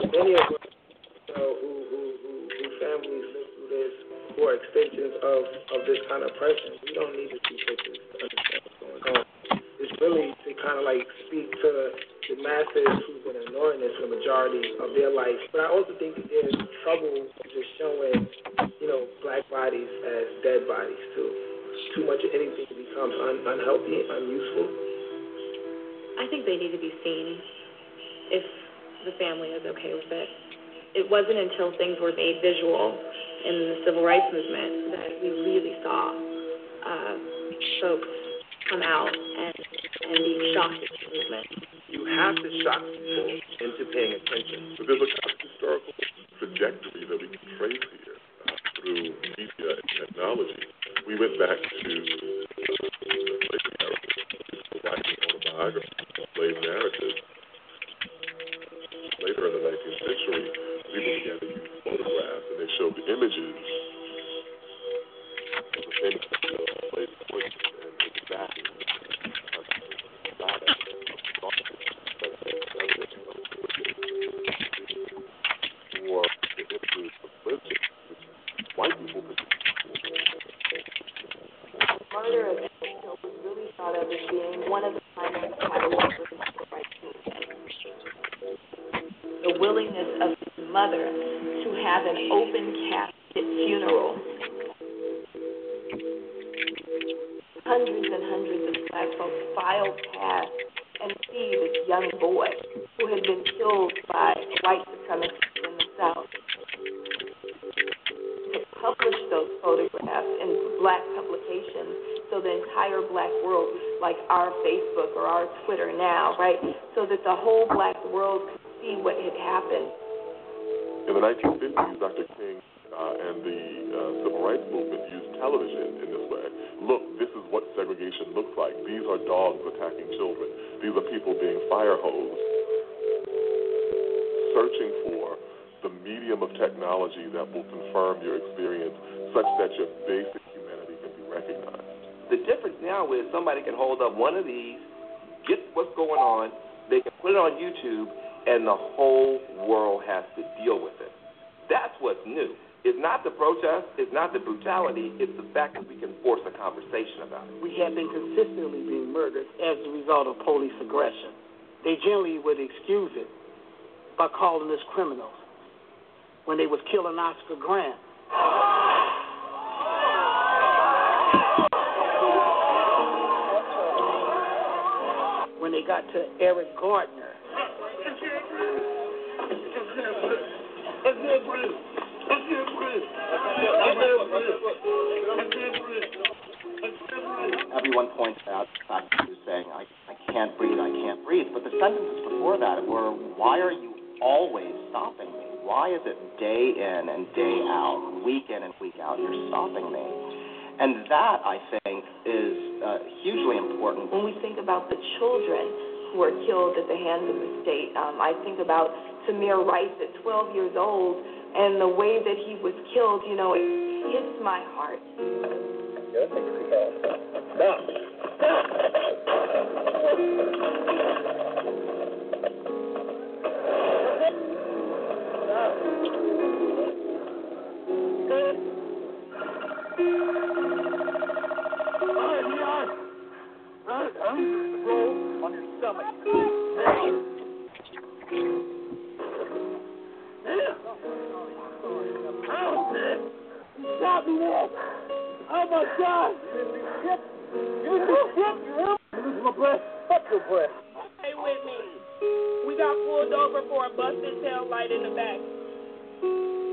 Of who, who, who, who families live through this, who are extensions of, of this kind of oppression, we don't need to see pictures to understand what's going on. It's really to kind of like speak to the masses who've been ignoring this for the majority of their life. But I also think that there's trouble just showing, you know, black bodies as dead bodies too. Too much of anything becomes un- unhealthy, unuseful. I think they need to be seen if the family is okay with it. It wasn't until things were made visual in the civil rights movement that we really saw uh, folks come out and, and be shocked at the movement. You have to shock people into paying attention. But there's a kind of historical trajectory that we can trace here uh, through media and technology. We went back to era, people writing autobiographies, slave narratives. Later in the 19th century, people began to use photographs, and they showed the images of the famous slave voices and exactly the images of prison, which Murder of was really thought of as being one of the primary mother to have an open casket funeral. Hundreds and hundreds of black folks filed past and see this young boy who had been killed by white supremacists in the South. To publish those photographs in black publications so the entire black world, like our Facebook or our Twitter now, right, so that the whole black world could see what had happened. In the 1950s, Dr. King uh, and the uh, civil rights movement used television in this way. Look, this is what segregation looks like. These are dogs attacking children. These are people being fire hosed. Searching for the medium of technology that will confirm your experience such that your basic humanity can be recognized. The difference now is somebody can hold up one of these, get what's going on, they can put it on YouTube, and the whole world has to deal with it. That's what's new. It's not the protest, it's not the brutality, it's the fact that we can force a conversation about it. We have been consistently being murdered as a result of police aggression. They generally would excuse it by calling us criminals. When they was killing Oscar Grant, when they got to Eric Garner, everyone points out the that was saying, I, I can't breathe, I can't breathe. But the sentences before that were, why are you always stopping me? Why is it day in and day out, week in and week out, you're stopping me? And that, I think, is uh, hugely important. When we think about the children who are killed at the hands of the state, um, I think about Tamir Rice at 12 years old and the way that he was killed, you know, it hits my heart. Roll on your stomach. Stop! Oh my God! Shit! You losing my breath. Fuck your breath. Stay with me. We got pulled over for a busted tail light in the back.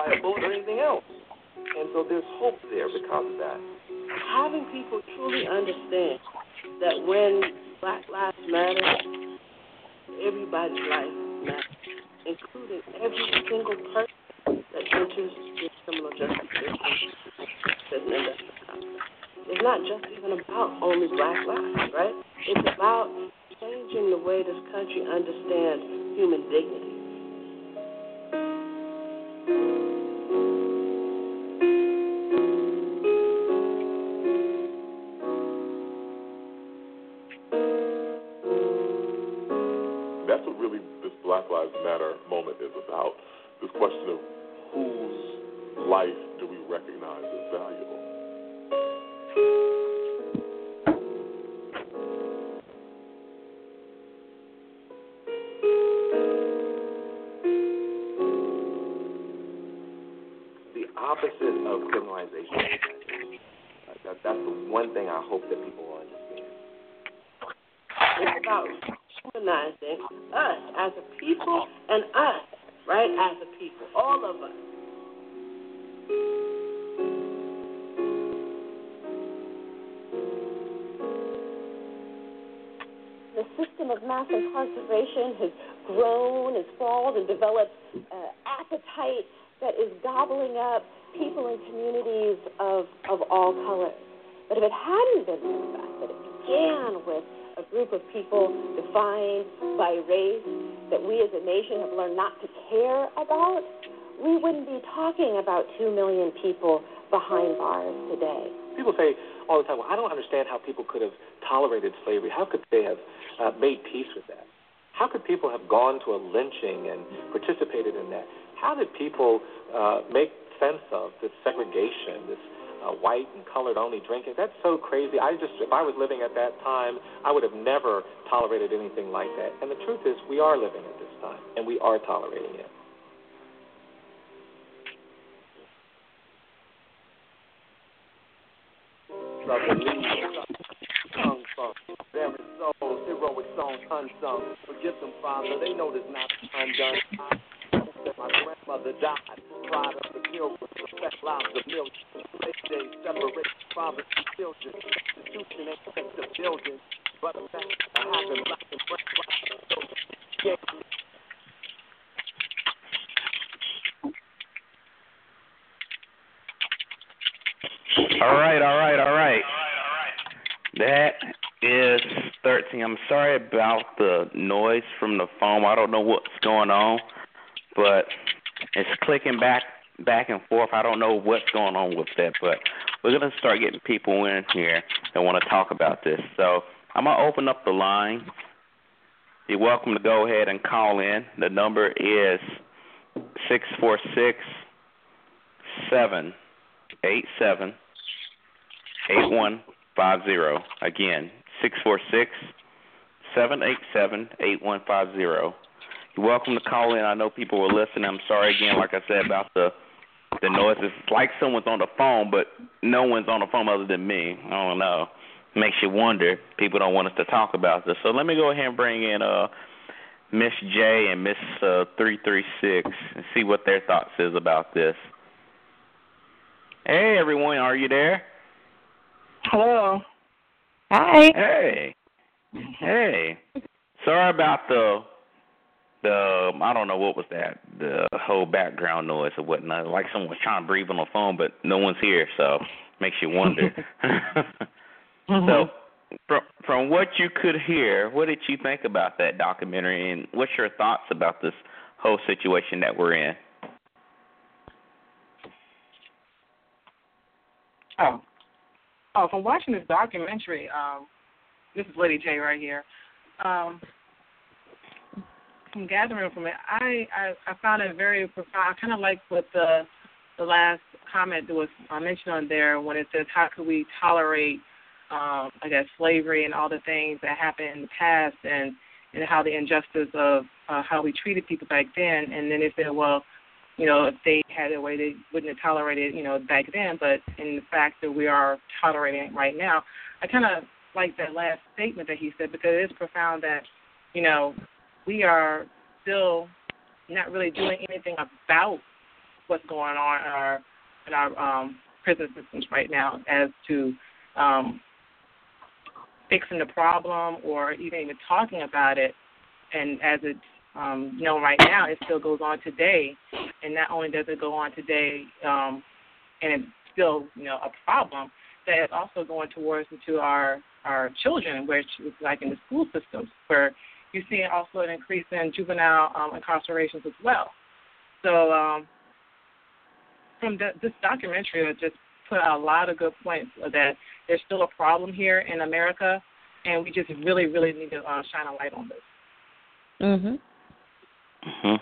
By a bullet or anything else. And so there's hope there because of that. having people truly understand that when Black Lives Matter, everybody's life matters, including every single person that enters the criminal justice system. It's not just even about only black lives, right? It's about changing the way this country understands human dignity. Defined by race that we as a nation have learned not to care about, we wouldn't be talking about two million people behind bars today. People say all the time, well, I don't understand how people could have tolerated slavery. How could they have uh, made peace with that? How could people have gone to a lynching and participated in that? How did people uh, make sense of this segregation, this uh, white and colored only drinking? That's so crazy. I just, if I was living at that time, I would have never tolerated anything like that. And the truth is, we are living at this time, and we are tolerating it. Souls, heroic songs unsung. Forgive them, Father, they know this not undone. My grandmother died. Pride of the pilgrims, respect lives of millions. They day separate fathers and children. Institution ain't fix the building, but a fact of having black and brown rights. All right, all right, all right. That is 13. I'm sorry about the noise from the phone. I don't know what's going on. But it's clicking back back and forth. I don't know what's going on with that, but we're gonna start getting people in here that want to talk about this. So I'm gonna open up the line. You're welcome to go ahead and call in. The number is six four six seven eight seven eight one five zero. Again, six four six seven eight seven eight one five zero. You're welcome to call in. I know people were listening. I'm sorry again, like I said about the the noise. It's like someone's on the phone, but no one's on the phone other than me. I don't know. Makes you wonder. People don't want us to talk about this. So let me go ahead and bring in uh Miss J and Miss uh, three three six and see what their thoughts is about this. Hey everyone, are you there? Hello. Hi. Hey. Hey. Sorry about the the I don't know what was that the whole background noise or whatnot. Like someone was trying to breathe on the phone, but no one's here, so makes you wonder. Mm-hmm. So, from from what you could hear, what did you think about that documentary, and what's your thoughts about this whole situation that we're in? Oh. Oh, from watching this documentary, um, this is Lady J right here. Um, from gathering from it, I, I I found it very profound. I kind of like what the the last comment that was uh, mentioned on there when it says how could we tolerate, um, I guess, slavery and all the things that happened in the past and and how the injustice of uh, how we treated people back then. And then they said, well, you know, if they had a way, they wouldn't have tolerated, you know, back then. But in the fact that we are tolerating it right now, I kind of like that last statement that he said because it is profound that, you know, we are still not really doing anything about what's going on in our in our um, prison systems right now as to um, fixing the problem or even even talking about it. And as it's um, known right now, it still goes on today. And not only does it go on today, um, and it's still you know a problem, that it's also going towards into our our children, which is like in the school systems where you're seeing also an increase in juvenile um, incarcerations as well. So um, from the, this documentary, it just put out a lot of good points that there's still a problem here in America, and we just really, really need to uh, shine a light on this. Mhm. Mhm.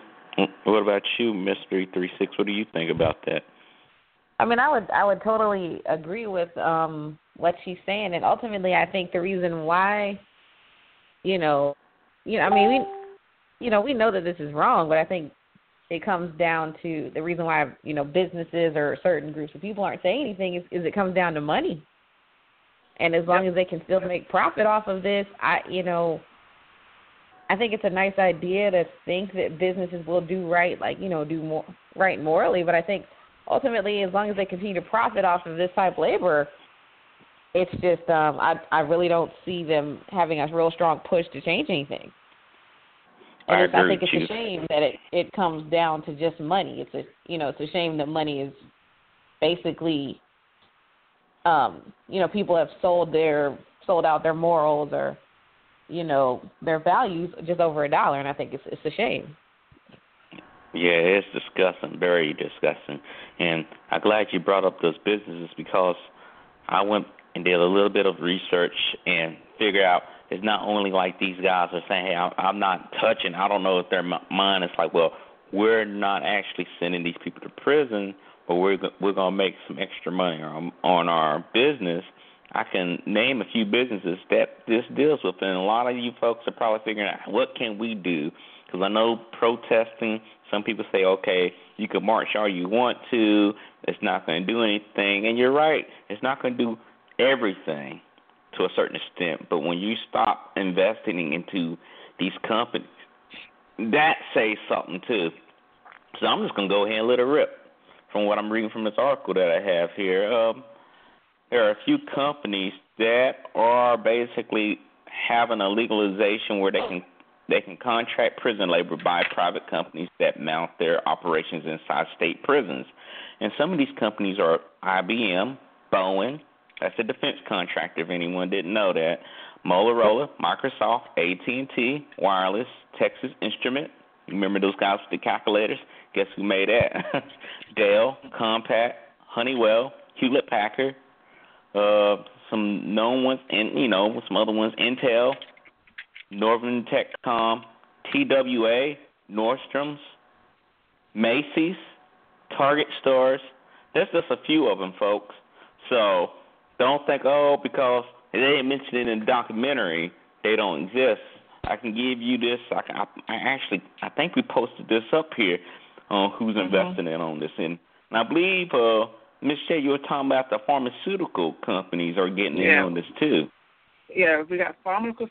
What about you, Miss three three six? What do you think about that? I mean, I would I would totally agree with um what she's saying, and ultimately, I think the reason why, you know, you know, I mean, we, you know, we know that this is wrong, but I think it comes down to the reason why you know businesses or certain groups of people aren't saying anything is, is it comes down to money. And as long as they can still make profit off of this, I you know, I think it's a nice idea to think that businesses will do right, like you know, do more right morally. But I think ultimately, as long as they continue to profit off of this type of labor, it's just um, I I really don't see them having a real strong push to change anything. And I it's, I think it's a shame that it it comes down to just money. It's a you know it's a shame that money is basically um you know people have sold their sold out their morals or you know their values just over a dollar, and I think it's it's a shame. Yeah, it's disgusting, very disgusting. And I'm glad you brought up those businesses because I went and did a little bit of research and figured out it's not only like these guys are saying, hey, I'm not touching. I don't know if their mind is like, well, we're not actually sending these people to prison, but we're we're gonna make some extra money on on our business. I can name a few businesses that this deals with, and a lot of you folks are probably figuring out what can we do. Because I know protesting, some people say, okay, you can march all you want to, it's not going to do anything, and you're right, it's not going to do everything to a certain extent. But when you stop investing into these companies, that says something too. So I'm just gonna go ahead and let it rip. From what I'm reading from this article that I have here, um, there are a few companies that are basically having a legalization where they can they can contract prison labor by private companies that mount their operations inside state prisons. And some of these companies are IBM, Boeing, that's a defense contractor if anyone didn't know that, Motorola, Microsoft, AT&T, Wireless, Texas Instrument, Remember those guys with the calculators? Guess who made that? Dell, Compaq, Honeywell, Hewlett Packard, uh, some known ones, and you know some other ones: Intel, Northern Telecom, TWA, Nordstrom's, Macy's, Target stores. There's just a few of them, folks. So don't think, oh, because they didn't mention it in the documentary, they don't exist. I can give you this. I, can, I, I actually, I think we posted this up here on who's Mm-hmm. investing in on this, and, and I believe, uh, Miss Shay, you were talking about the pharmaceutical companies are getting in on this too. Yeah, we got pharmaceutical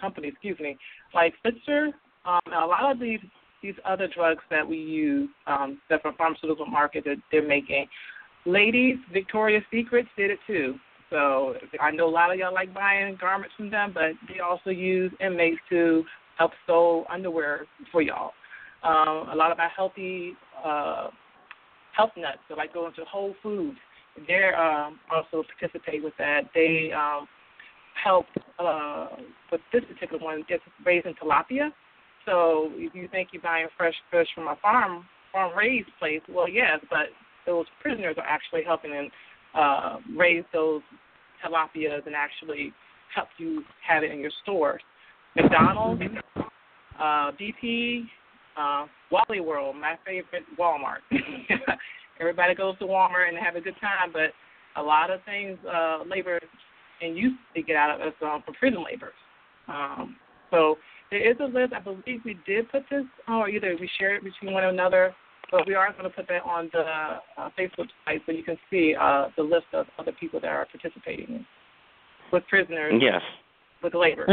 companies, excuse me, like Pfizer, um, and a lot of these these other drugs that we use um, that from pharmaceutical market that they're making. Ladies, Victoria's Secrets did it too. So I know a lot of y'all like buying garments from them, but they also use inmates to help sew underwear for y'all. Um, a lot of our healthy uh, health nuts, so like going to Whole Foods, they're um, also participate with that. They um, help uh, with this particular one, it's raising tilapia. So if you think you're buying fresh fish from a farm farm raised place, well, yes, but those prisoners are actually helping them uh, raise those tilapias and actually help you have it in your stores. McDonald's, uh, BP, uh, Wally World, my favorite Walmart. Everybody goes to Walmart and have a good time, but a lot of things uh, labor and youth to get out of us um, from prison labor. Um, so there is a list. I believe we did put this, or either we shared it between one another, but we are going to put that on the uh, Facebook site so you can see uh, the list of other people that are participating with prisoners Yes. with labor.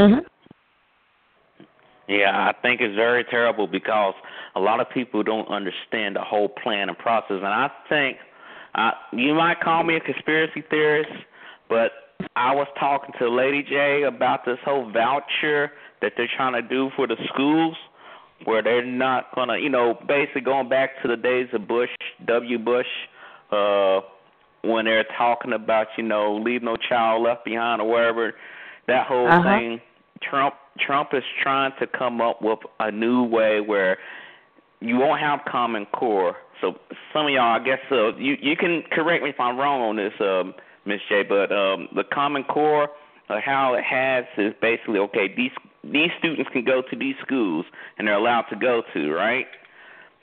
Yeah, I think it's very terrible because a lot of people don't understand the whole plan and process. And I think uh, you might call me a conspiracy theorist, but I was talking to Lady J about this whole voucher that they're trying to do for the schools, where they're not gonna, you know, basically going back to the days of Bush, W. Bush, uh, when they're talking about, you know, leave no child left behind or whatever. That whole Uh-huh. thing. Trump Trump is trying to come up with a new way where you won't have common core. So some of y'all, I guess, uh, you you can correct me if I'm wrong on this, um, Miss J. But um, the common core, uh, how it has is basically okay. These these students can go to these schools and they're allowed to go to right,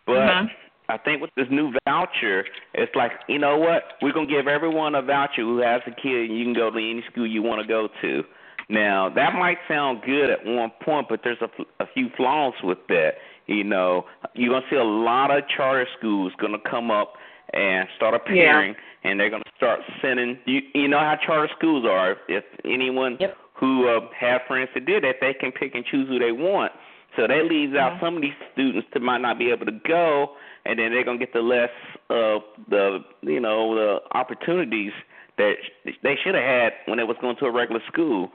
but. Mhm. I think with this new voucher, it's like you know what? We're gonna give everyone a voucher who has a kid, and you can go to any school you want to go to. Now that might sound good at one point, but there's a, f- a few flaws with that. You know, you're gonna see a lot of charter schools gonna come up and start appearing, and they're gonna start sending. You you know how charter schools are. If anyone who uh, have friends that did that, they can pick and choose who they want. So that leaves out some of these students that might not be able to go, and then they're gonna get the less of the you know the opportunities that they should have had when they was going to a regular school.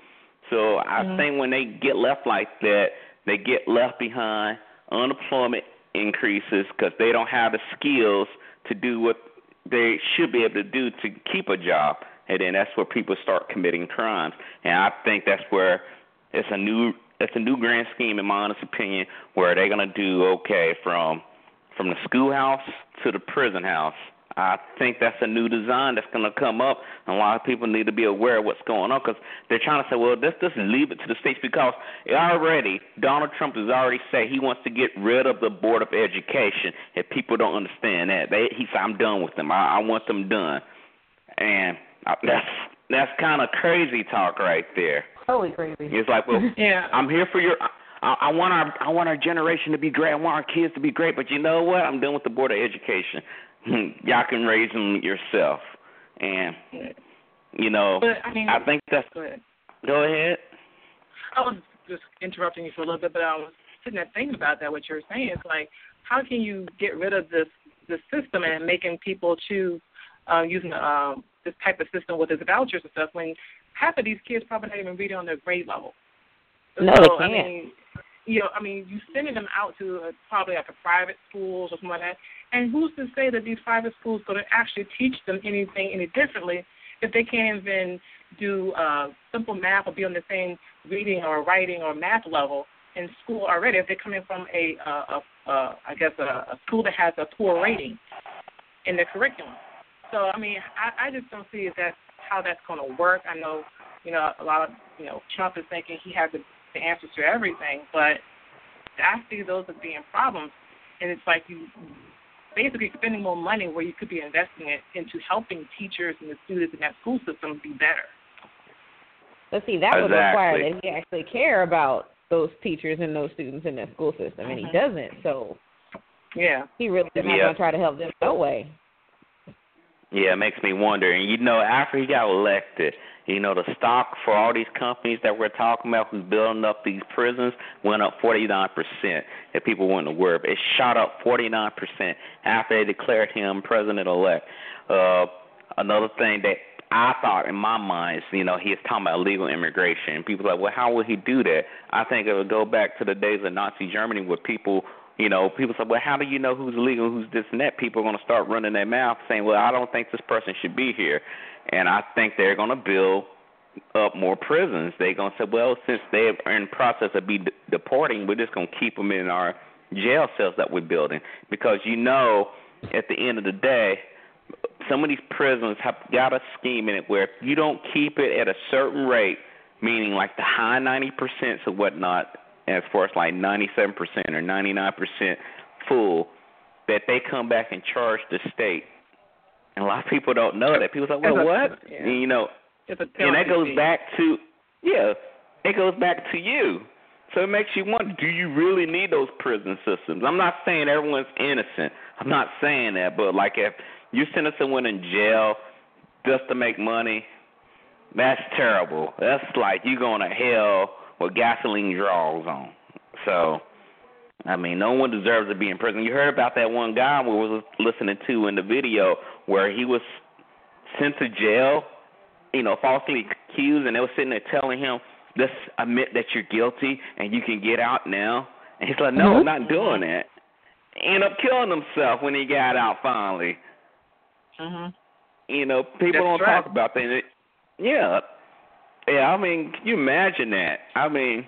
So I Mhm. think when they get left like that, they get left behind. Unemployment increases because they don't have the skills to do what they should be able to do to keep a job, and then that's where people start committing crimes. And I think that's where it's a new it's a new grand scheme in my honest opinion where they're gonna do okay from from the schoolhouse to the prison house. I think that's a new design that's going to come up, and a lot of people need to be aware of what's going on because they're trying to say, well, let's just leave it to the states because already Donald Trump has already said he wants to get rid of the Board of Education. If people don't understand that, they, he said, I'm done with them. I, I want them done, and that's that's kind of crazy talk right there. Totally crazy. It's like, well, yeah. I'm here for your. I, I want our I want our generation to be great. I want our kids to be great. But you know what? I'm done with the board of education. Y'all can raise them yourself. And you know, But, I mean- I think that's. Go ahead. Go ahead. I was just interrupting you for a little bit, but I was sitting there thinking about that. What you're saying is like, how can you get rid of this this system and making people choose uh, using um, this type of system with its vouchers and stuff when half of these kids probably not even reading on their grade level. No, so, they I can't. mean, you know, I mean, you sending them out to uh, probably like a private schools or something like that. And who's to say that these private schools going to actually teach them anything any differently if they can't even do uh, simple math or be on the same reading or writing or math level in school already if they're coming from a, uh, a, a I guess a, a school that has a poor rating in their curriculum. So I mean, I, I just don't see that how that's going to work. I know, you know, a lot of you know Trump is thinking he has the, the answers to everything, but I see those as being problems, and it's like you basically spending more money where you could be investing it into helping teachers and the students in that school system be better. But see, that would Exactly. require that he actually care about those teachers and those students in that school system, and he Mhm. doesn't. So Yeah. he really is not going to try to help them no way. Yeah, it makes me wonder. And you know, after he got elected, you know, the stock for all these companies that we're talking about who's building up these prisons went up 49%. If people weren't aware of it, shot up 49% after they declared him president elect. Uh, another thing that I thought in my mind you know, he is talking about illegal immigration. People are like, well, how would he do that? I think it would go back to the days of Nazi Germany where people you know, people say, well, how do you know who's illegal, who's this and that? People are going to start running their mouth saying, well, I don't think this person should be here. And I think they're going to build up more prisons. They're going to say, well, since they're in the process of be de- deporting, we're just going to keep them in our jail cells that we're building. Because you know, at the end of the day, some of these prisons have got a scheme in it where if you don't keep it at a certain rate, meaning like the high 90% or whatnot, as far as like 97% or 99% full, that they come back and charge the state. And a lot of people don't know that. People say, well, a- what? yeah. And, you know, It's a and that goes back to, yeah, it goes back to you. So it makes you wonder, do you really need those prison systems? I'm not saying everyone's innocent. I'm not saying that, but like if you send someone in jail just to make money, that's terrible. That's like you going to hell with gasoline draws on. So, I mean, no one deserves to be in prison. You heard about that one guy we was listening to in the video where he was sent to jail, you know, falsely accused, and they were sitting there telling him, "Just admit that you're guilty, and you can get out now." And he's like, "No, I'm not doing that." End up killing himself when he got out finally. Mhm. You know, people That's don't right. talk about that. It- Yeah, yeah. I mean, can you imagine that? I mean,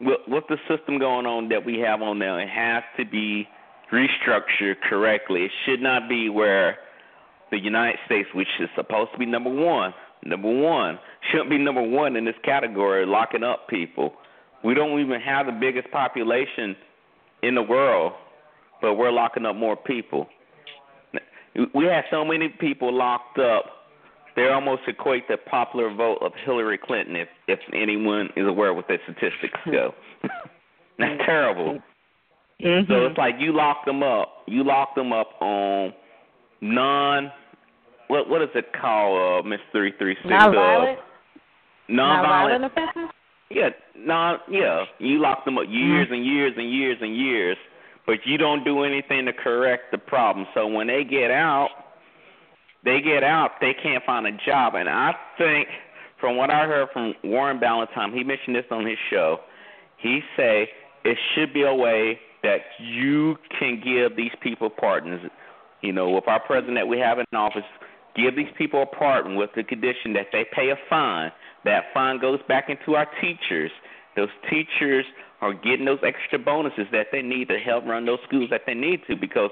with, with the system going on that we have on now, it has to be restructured correctly. It should not be where the United States, which is supposed to be number one, number one, shouldn't be number one in this category, locking up people. We don't even have the biggest population in the world, but we're locking up more people. We have so many people locked up. They almost equate the popular vote of Hillary Clinton, if if anyone is aware of what their statistics go. That's terrible. Mm-hmm. So it's like you lock them up. You lock them up on non. What what is it called, uh, Miss Three Three Six? Nonviolent? Non-violent. Nonviolent offenses? Yeah, non. Yeah, you lock them up years and years and years and years, but you don't do anything to correct the problem. So when they get out, they get out, they can't find a job, and I think, from what I heard from Warren Ballentine, he mentioned this on his show. He say it should be a way that you can give these people pardons. You know, with our president that we have in office, give these people a pardon with the condition that they pay a fine. That fine goes back into our teachers. Those teachers are getting those extra bonuses that they need to help run those schools that they need to because,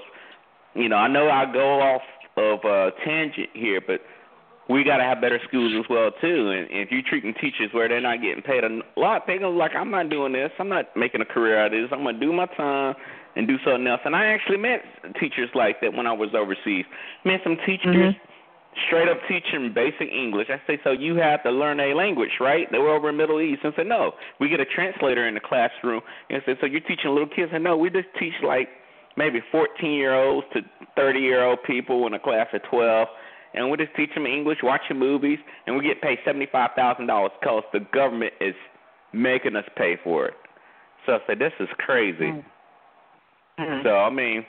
you know, I know I go off of a tangent here, but we got to have better schools as well too. And if you're treating teachers where they're not getting paid a lot, they're gonna like, I'm not doing this. I'm not making a career out of this. I'm gonna do my time and do something else. And I actually met teachers like that when I was overseas. Met some teachers mm-hmm. straight up teaching basic English. I say, so you have to learn a language, right? They were over in Middle East and said, no. We get a translator in the classroom and said, so you're teaching little kids? I said, no, we just teach like maybe 14 year olds to 30 year old people in a class of 12. And we just teach them English, watching movies, and we get paid $75,000 because the government is making us pay for it. So I said, this is crazy. Mm. Mm-hmm. So, I mean,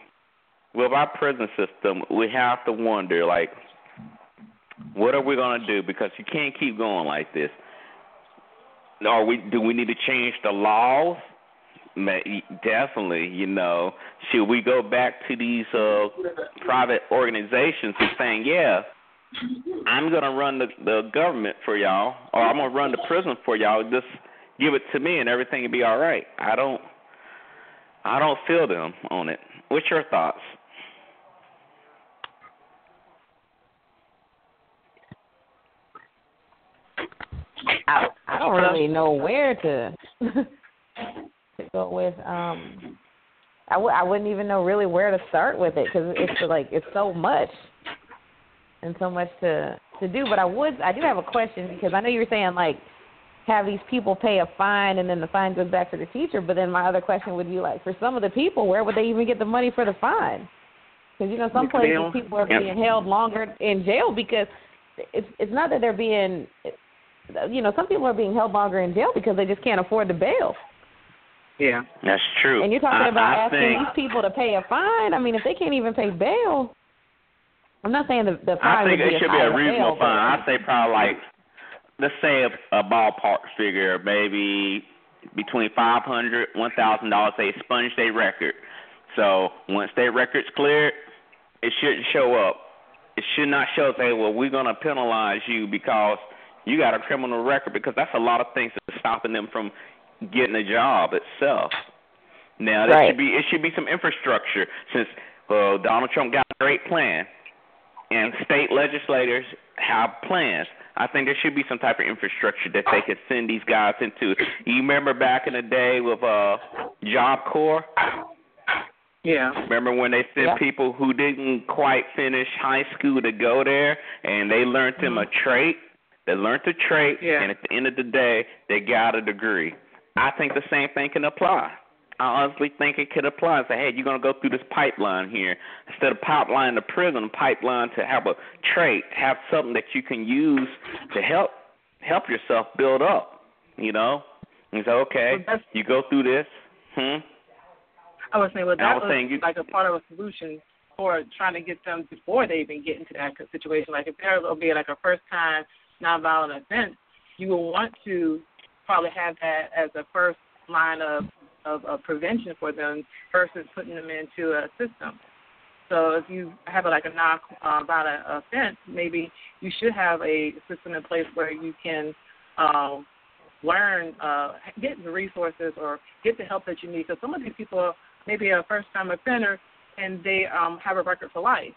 with our prison system, we have to wonder, like, what are we going to do? Because you can't keep going like this. Are we? Do we need to change the laws? Definitely, you know. Should we go back to these uh, private organizations and saying, yeah, I'm to run the, the government for y'all, or I'm to run the prison for y'all. Just give it to me and everything will be all right. I don't I don't feel them on it. What's your thoughts? I I don't really know where to go with. Um, I w- I wouldn't even know really where to start with it because it's like it's so much and so much to to do. But I would I do have a question because I know you were saying like have these people pay a fine and then the fine goes back to the teacher. But then my other question would be like for some of the people, where would they even get the money for the fine? Because you know some places people are being held longer in jail because it's it's not that they're being you know, some people are being held longer in jail because they just can't afford the bail. Yeah. That's true. And you're talking I, about I asking think, these people to pay a fine. I mean, if they can't even pay bail, I'm not saying the the fine. I think would it be should be a reasonable bail, fine. I'd say probably like let's say a, a ballpark figure, maybe between five hundred, one thousand dollars. They expunge their record. So once their record's cleared, it shouldn't show up. It should not show up, say, well, we're gonna penalize you because you got a criminal record because that's a lot of things that's stopping them from getting a job itself. Now there Right. should be it should be some infrastructure since uh, Donald Trump got a great plan and state legislators have plans. I think there should be some type of infrastructure that they could send these guys into. You remember back in the day with uh Job Corps? Yeah. Remember when they sent Yeah. people who didn't quite finish high school to go there and they learned them a trait? They learned a trait Yeah. and at the end of the day they got a degree. I think the same thing can apply. I honestly think it could apply say, hey, you're going to go through this pipeline here. Instead of pipeline to prison, pipeline to have a trait, have something that you can use to help help yourself build up, you know? And say, okay, you go through this. Hmm? I was saying, well, that was was saying you- like a part of a solution for trying to get them before they even get into that situation. Like if there will be like a first time nonviolent offense, you will want to probably have that as a first line of, of, of prevention for them versus putting them into a system. So if you have like a non-violent offense, maybe you should have a system in place where you can um, learn, uh, get the resources or get the help that you need. Because some of these people may be a first-time offender and they um, have a record for life.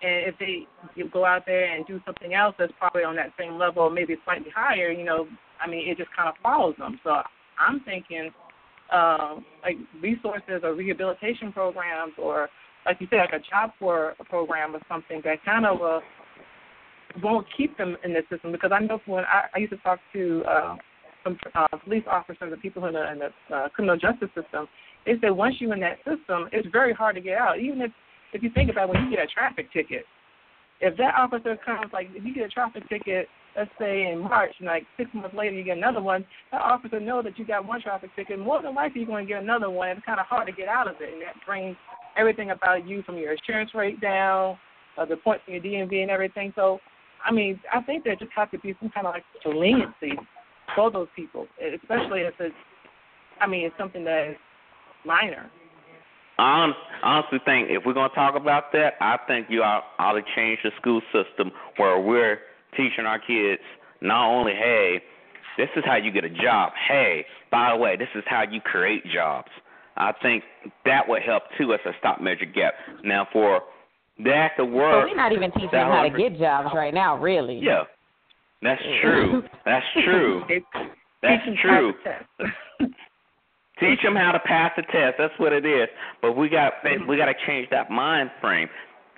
And if they go out there and do something else that's probably on that same level, maybe slightly higher, you know, I mean, it just kind of follows them. So I'm thinking um, like resources or rehabilitation programs or, like you said, like a job corps program or something that kind of uh, won't keep them in the system. Because I know when I, I used to talk to uh, some uh, police officers and people in the, in the uh, criminal justice system, they said once you're in that system, it's very hard to get out. Even if if you think about when you get a traffic ticket, if that officer comes like if you get a traffic ticket, let's say in March, and like six months later you get another one, that officer knows that you got one traffic ticket. More than likely you're going to get another one. It's kind of hard to get out of it, and that brings everything about you from your insurance rate down, uh, the points in your DMV and everything. So, I mean, I think there just has to be some kind of like leniency for those people, especially if it's, I mean, it's something that is minor. I honestly think if we're going to talk about that, I think you ought, ought to change the school system where we're teaching our kids not only, hey, this is how you get a job. Hey, by the way, this is how you create jobs. I think that would help too as a stop measure gap. Now for that to So work, we're not even teaching them how to get jobs right now, really. Yeah, that's true. That's true. That's Teach 'em true. how to test. Teach them how to pass the test. That's what it is. But we got we got to change that mind frame.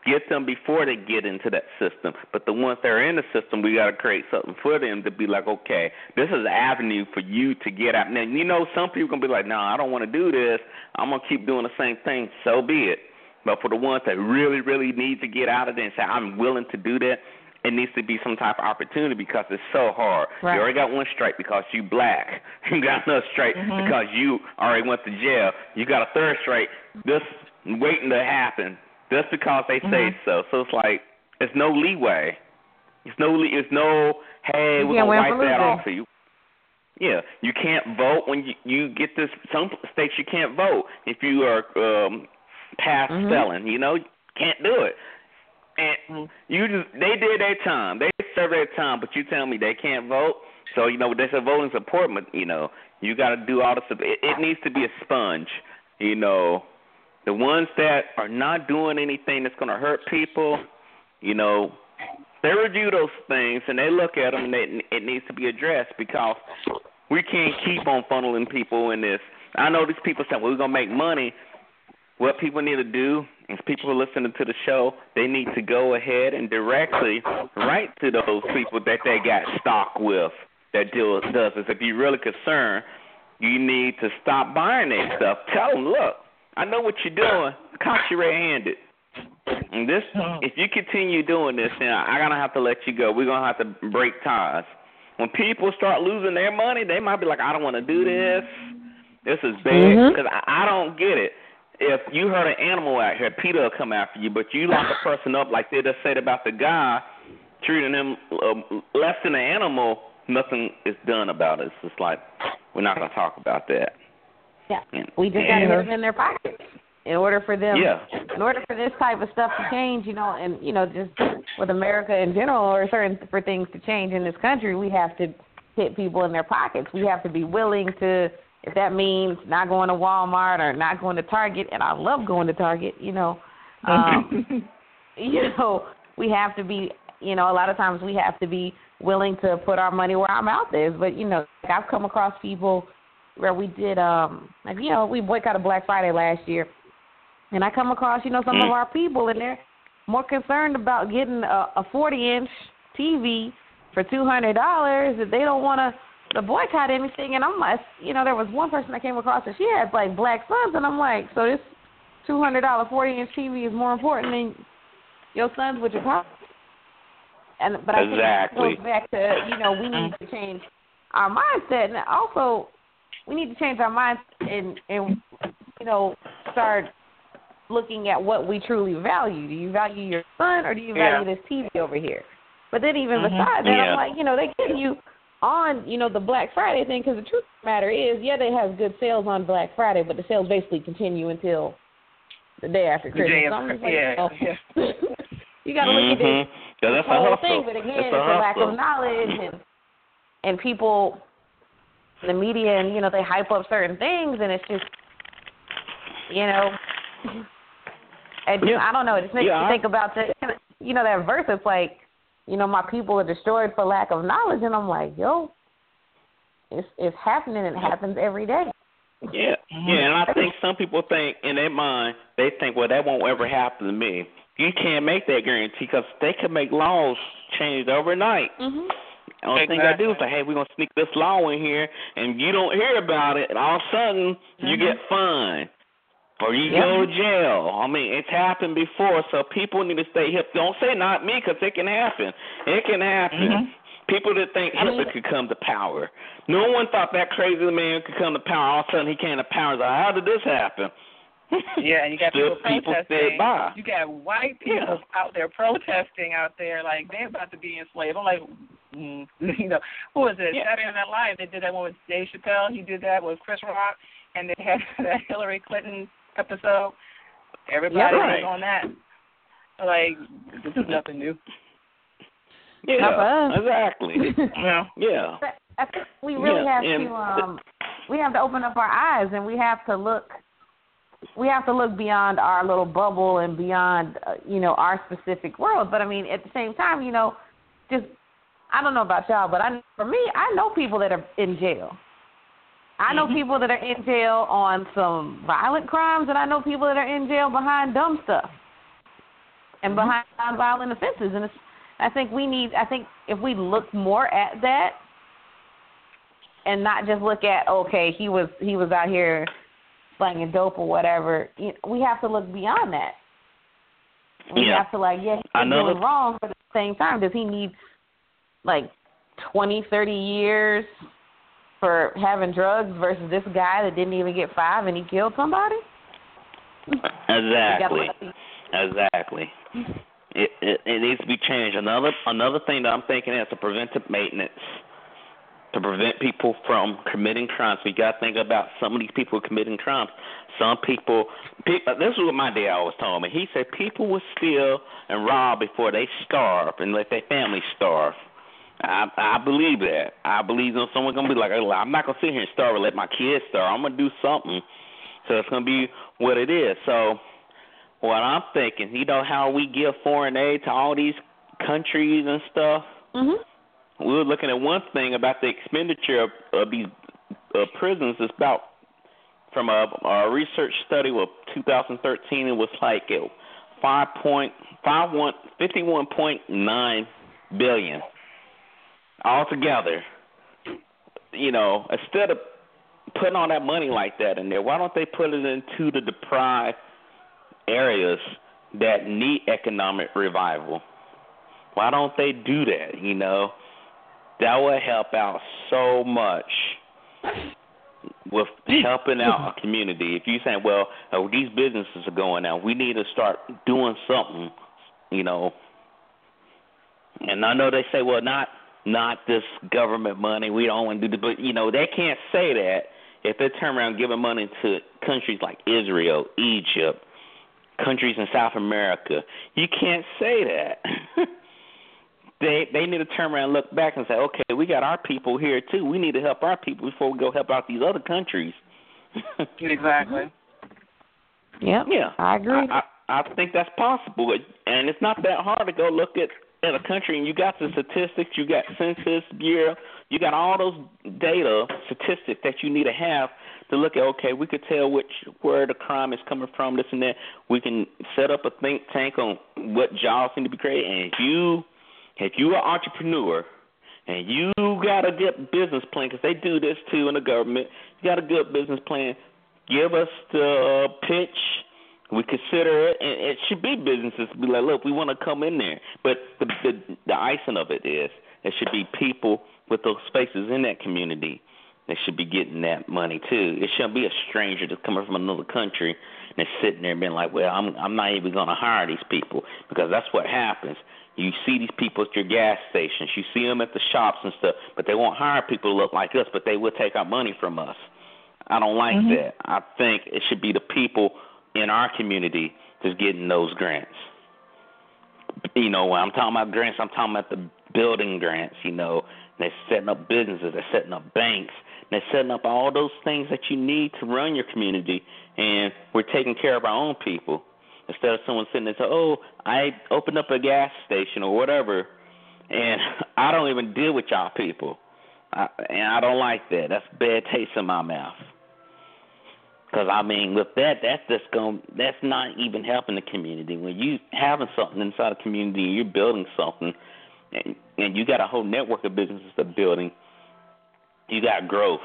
Get them before they get into that system. But the ones that are in the system, we got to create something for them to be like, okay, this is an avenue for you to get out. Now, you know, some people gonna be like, no, I don't want to do this. I'm gonna keep doing the same thing. So be it. But for the ones that really, really need to get out of there and say, I'm willing to do that, it needs to be some type of opportunity because it's so hard. Right. You already got one strike because you black. You got another strike Mhm. because you already went to jail. You got a third strike just waiting to happen just because they say Mhm. so. So it's like it's no leeway. It's no le- it's no hey we're gonna wipe that off for you. Yeah, you can't vote when you you get this. Some states you can't vote if you are um past Mhm. felon. You know, can't do it. And you just they did their time. They served their time, but you tell me they can't vote. So you know they said voting support, but you know You got to do all the stuff. It, it needs to be a sponge. You know, the ones that are not doing anything that's going to hurt people, you know, they review those things and they look at them and they, it needs to be addressed because we can't keep on funneling people in this. I know these people say, well, we're going to make money. What people need to do is people listening to the show, they need to go ahead and directly write to those people that they got stock with that deal does this. If you're really concerned, you need to stop buying that stuff. Tell them, look, I know what you're doing. Caught you red-handed. And this, if you continue doing this, then I'm gonna have to let you go. We're gonna have to break ties. When people start losing their money, they might be like, I don't want to do this. This is bad because mm-hmm. I, I don't get it. If you hurt an animal out here, PETA will come after you. But you lock a person up like they just said about the guy treating him uh, less than an animal, nothing is done about it. It's just like we're not gonna talk about that. Yeah, we just got to get them in their pockets in order for them. Yeah. In order for this type of stuff to change, you know, and you know, just with America in general, or certain for things to change in this country, we have to hit people in their pockets. We have to be willing to, if that means not going to Walmart or not going to Target, and I love going to Target, you know. Um, you know, we have to be, you know, a lot of times we have to be willing to put our money where our mouth is. But you know, like I've come across people where we did um like you know we boycotted Black Friday last year, and I come across you know some of mm. our people and they're more concerned about getting a, a 40 inch TV for two hundred dollars that they don't want to boycott anything. And I'm like, you know, there was one person I came across and she had like black sons, and I'm like, so this two hundred dollar 40 inch TV is more important than your sons with your pockets. And but I exactly. think it goes back to you know we need to change our mindset, and also we need to change our minds and and you know start looking at what we truly value. Do you value your son or do you value yeah. this TV over here? But then even mm-hmm. besides that, yeah. I'm like, you know, they get you on, you know, the Black Friday thing because the truth of the matter is, yeah, they have good sales on Black Friday, but the sales basically continue until the day after Christmas. The day after, so like, yeah, oh. yeah. you got to look mm-hmm. at this yeah, that's whole a thing, but again, it's it's a, a lack of knowledge and and people, the media, and you know they hype up certain things, and it's just, you know, and Yeah. I don't know. It just makes Yeah, I- think about the, you know, that verse. It's like, you know, my people are destroyed for lack of knowledge, and I'm like, yo, it's it's happening. It happens every day. Yeah, yeah, and I think some people think in their mind they think, well, that won't ever happen to me. You can't make that guarantee because they can make laws change overnight. Mm-hmm. The only thing I do is say, hey, we're gonna sneak this law in here, and you don't hear about it, and all of a sudden you Mm-hmm. get fined or you Yeah. go to jail. I mean, it's happened before, so people need to stay hip. Don't say not me, because it can happen. It can happen. Mhm. People that think I mean- Hitler could come to power. No one thought that crazy man could come to power. All of a sudden, he came to power. Like, how did this happen? Yeah, and you got people people protesting. by. You got white people out there protesting out there, like they're about to be enslaved. I'm like, mm, you know, who was it? Yeah. Saturday Night Live. They did that one with Dave Chappelle. He did that with Chris Rock, and they had that Hillary Clinton episode. Everybody Yeah, was on that. Like, this is nothing new. Not for Yeah, us. exactly. Yeah. yeah. But I think we really Yeah, have and to um we have to open up our eyes and we have to look we have to look beyond our little bubble and beyond uh, you know our specific world but i mean at the same time you know just i don't know about y'all but i for me i know people that are in jail i know Mhm. people that are in jail on some violent crimes and i know people that are in jail behind dumb stuff and behind violent offenses and it's i think we need i think if we look more at that and not just look at okay he was he was out here slanging dope or whatever you know, we have to look beyond that we Yeah. have to like yeah Another- doing wrong but at the same time does he need like twenty thirty years for having drugs versus this guy that didn't even get five and he killed somebody Exactly. Exactly. It, it it needs to be changed. Another another thing that I'm thinking is a preventive maintenance to prevent people from committing crimes. We got to think about some of these people committing crimes. Some people, pe- uh, this is what my dad always told me. He said people will steal and rob before they starve and let their family starve. I I believe that. I believe that someone's gonna be like, I'm not gonna sit here and starve and let my kids starve. I'm gonna do something. So it's gonna be what it is. So what I'm thinking, you know how we give foreign aid to all these countries and stuff. Mm-hmm. We were looking at one thing about the expenditure of, of these uh, prisons. It's about from a, a research study of 2013. It was like it, five point five one fifty one point nine billion altogether. You know, instead of putting all that money like that in there, why don't they put it into the deprived areas that need economic revival? Why don't they do that? You know, that would help out so much with helping out a community. If you say, well, oh, these businesses are going out, we need to start doing something, you know. And I know they say, well, not not this government money. We don't want to do the, but you know, they can't say that if they turn around giving money to countries like Israel, Egypt, countries in South America. You can't say that. they they need to turn around and look back and say, okay, we got our people here too. We need to help our people before we go help out these other countries. exactly. Yeah. Yeah. I agree. I, I I think that's possible, and it's not that hard to go look at at a country and you got the statistics, you got census bureau, you got all those data statistics that you need to have to look at. Okay, we could tell which where the crime is coming from, this and that. We can set up a think tank on what jobs need to be created, and if you if you're entrepreneur and you got a good business plan, because they do this too in the government, you got a good business plan, give us the pitch. We consider it, and it should be businesses be like, look, we want to come in there. But the, the the icing of it is, it should be people with those spaces in that community that should be getting that money too. It shouldn't be a stranger that's coming from another country and sitting there being like, well, I'm I'm not even going to hire these people because that's what happens. You see these people at your gas stations. You see them at the shops and stuff, but they won't hire people to look like us, but they will take our money from us. I don't like Mm-hmm. that. I think it should be the people in our community that's getting those grants. You know, when I'm talking about grants, I'm talking about the building grants, you know. They're setting up businesses, they're setting up banks, they're setting up all those things that you need to run your community, and we're taking care of our own people. Instead of someone sitting there saying, "Oh, I opened up a gas station or whatever," and I don't even deal with y'all people, I, and I don't like that. That's bad taste in my mouth. Because I mean, with that, that's just going. That's not even helping the community. When you having something inside a community, and you're building something, and and you got a whole network of businesses that building. You got growth.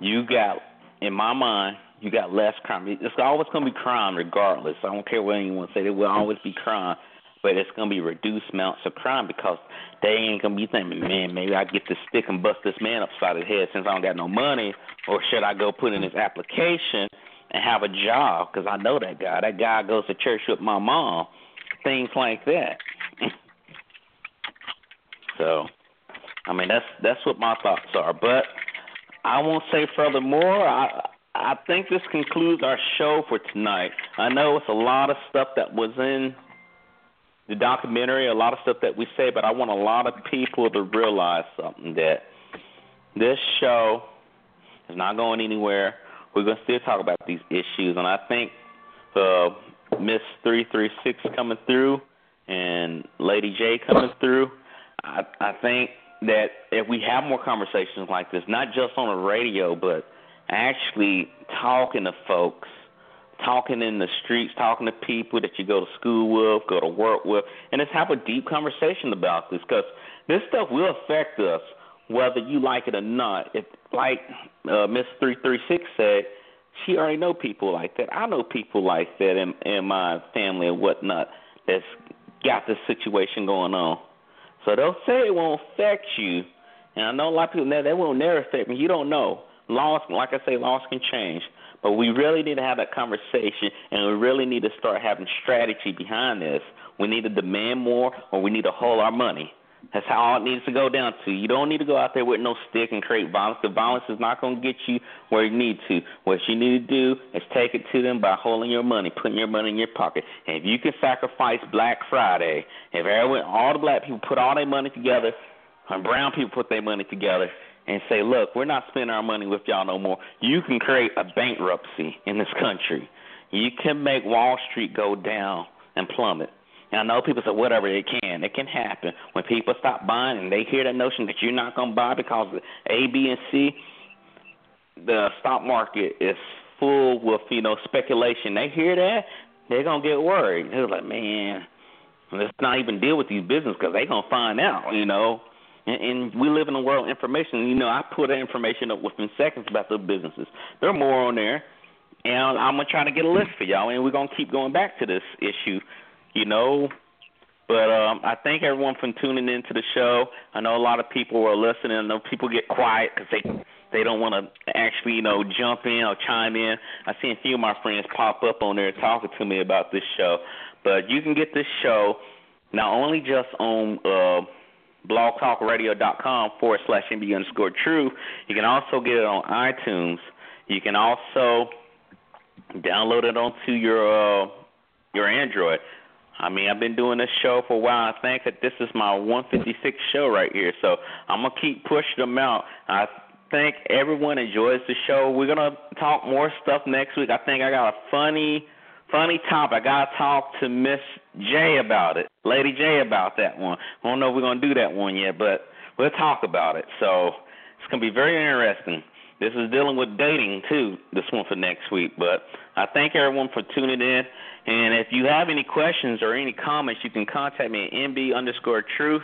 You got, in my mind, you got less crime. It's always going to be crime, regardless. I don't care what anyone say. There will always be crime, but it's to be reduced amounts of crime because they ain't to be thinking, man, maybe I get this stick and bust this man upside his head since I don't got no money, or should I go put in this application and have a job because I know that guy. That guy goes to church with my mom. Things like that. so, I mean, that's that's what my thoughts are. But I won't say furthermore. I I think this concludes our show for tonight. I know it's a lot of stuff that was in the documentary, a lot of stuff that we say, but I want a lot of people to realize something that this show is not going anywhere. We're to still talk about these issues, and I think uh, Miss Three Three Six coming through and Lady J coming through. I I think that if we have more conversations like this, not just on the radio, but actually talking to folks, talking in the streets, talking to people that you go to school with, go to work with, and just have a deep conversation about this because this stuff will affect us whether you like it or not. If like uh, Miss Three Three Six said, she already know people like that. I know people like that in in my family and whatnot that's got this situation going on. So they'll say it won't affect you, and I know a lot of people that that won't never affect me. You don't know. Laws, like I say, laws can change, but we really need to have that conversation, and we really need to start having strategy behind this. We need to demand more, or we need to hold our money. That's how it needs to go down to. You don't need to go out there with no stick and create violence. The violence is not going to get you where you need to. What you need to do is take it to them by holding your money, putting your money in your pocket. And if you can sacrifice Black Friday, if everyone, all the black people put all their money together, and brown people put their money together and say, look, we're not spending our money with y'all no more. You can create a bankruptcy in this country. You can make Wall Street go down and plummet. And I know people say whatever it can. It can happen when people stop buying and they hear that notion that you're not gonna buy because of A, B, and C. The stock market is full with you know speculation. They hear that, they're gonna get worried. They're like, man, let's not even deal with these businesses because they're gonna find out. You know, and, and we live in a world of information. You know, I put information up within seconds about the businesses. There are more on there, and I'm gonna try to get a list for y'all, and we're gonna keep going back to this issue. You know, but um, I thank everyone for tuning into the show. I know a lot of people are listening. I know people get quiet because they they don't want to actually, you know, jump in or chime in. I see a few of my friends pop up on there talking to me about this show. But you can get this show not only just on uh, blogtalkradio.com forward slash MB underscore true, you can also get it on iTunes. You can also download it onto your uh, your Android. I mean, I've been doing this show for a while. I think that this is my 156 show right here, so I'm gonna keep pushing them out. I think everyone enjoys the show. We're gonna talk more stuff next week. I think I got a funny, funny topic. I gotta talk to Miss J about it, Lady J about that one. I don't know if we're gonna do that one yet, but we'll talk about it. So it's gonna be very interesting. This is dealing with dating too. This one for next week, but I thank everyone for tuning in. And if you have any questions or any comments, you can contact me at mb underscore truth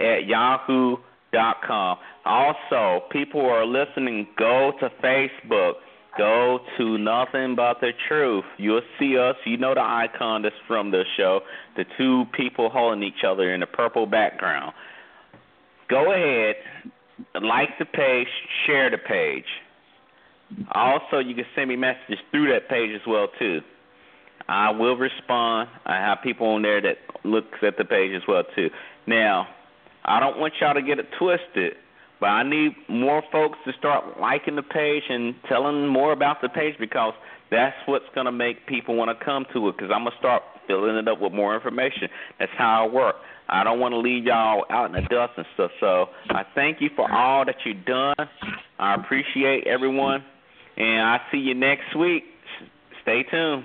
at yahoo dot com. Also, people who are listening, go to Facebook. Go to Nothing But the Truth. You'll see us. You know the icon that's from the show. The two people holding each other in the purple background. Go ahead, like the page, share the page. Also, you can send me messages through that page as well too. I will respond. I have people on there that looks at the page as well too. Now, I don't want y'all to get it twisted, but I need more folks to start liking the page and telling more about the page because that's what's going to make people want to come to it because I'm going to start filling it up with more information. That's how I work. I don't want to leave y'all out in the dust and stuff. So I thank you for all that you've done. I appreciate everyone. And I see you next week. Stay tuned.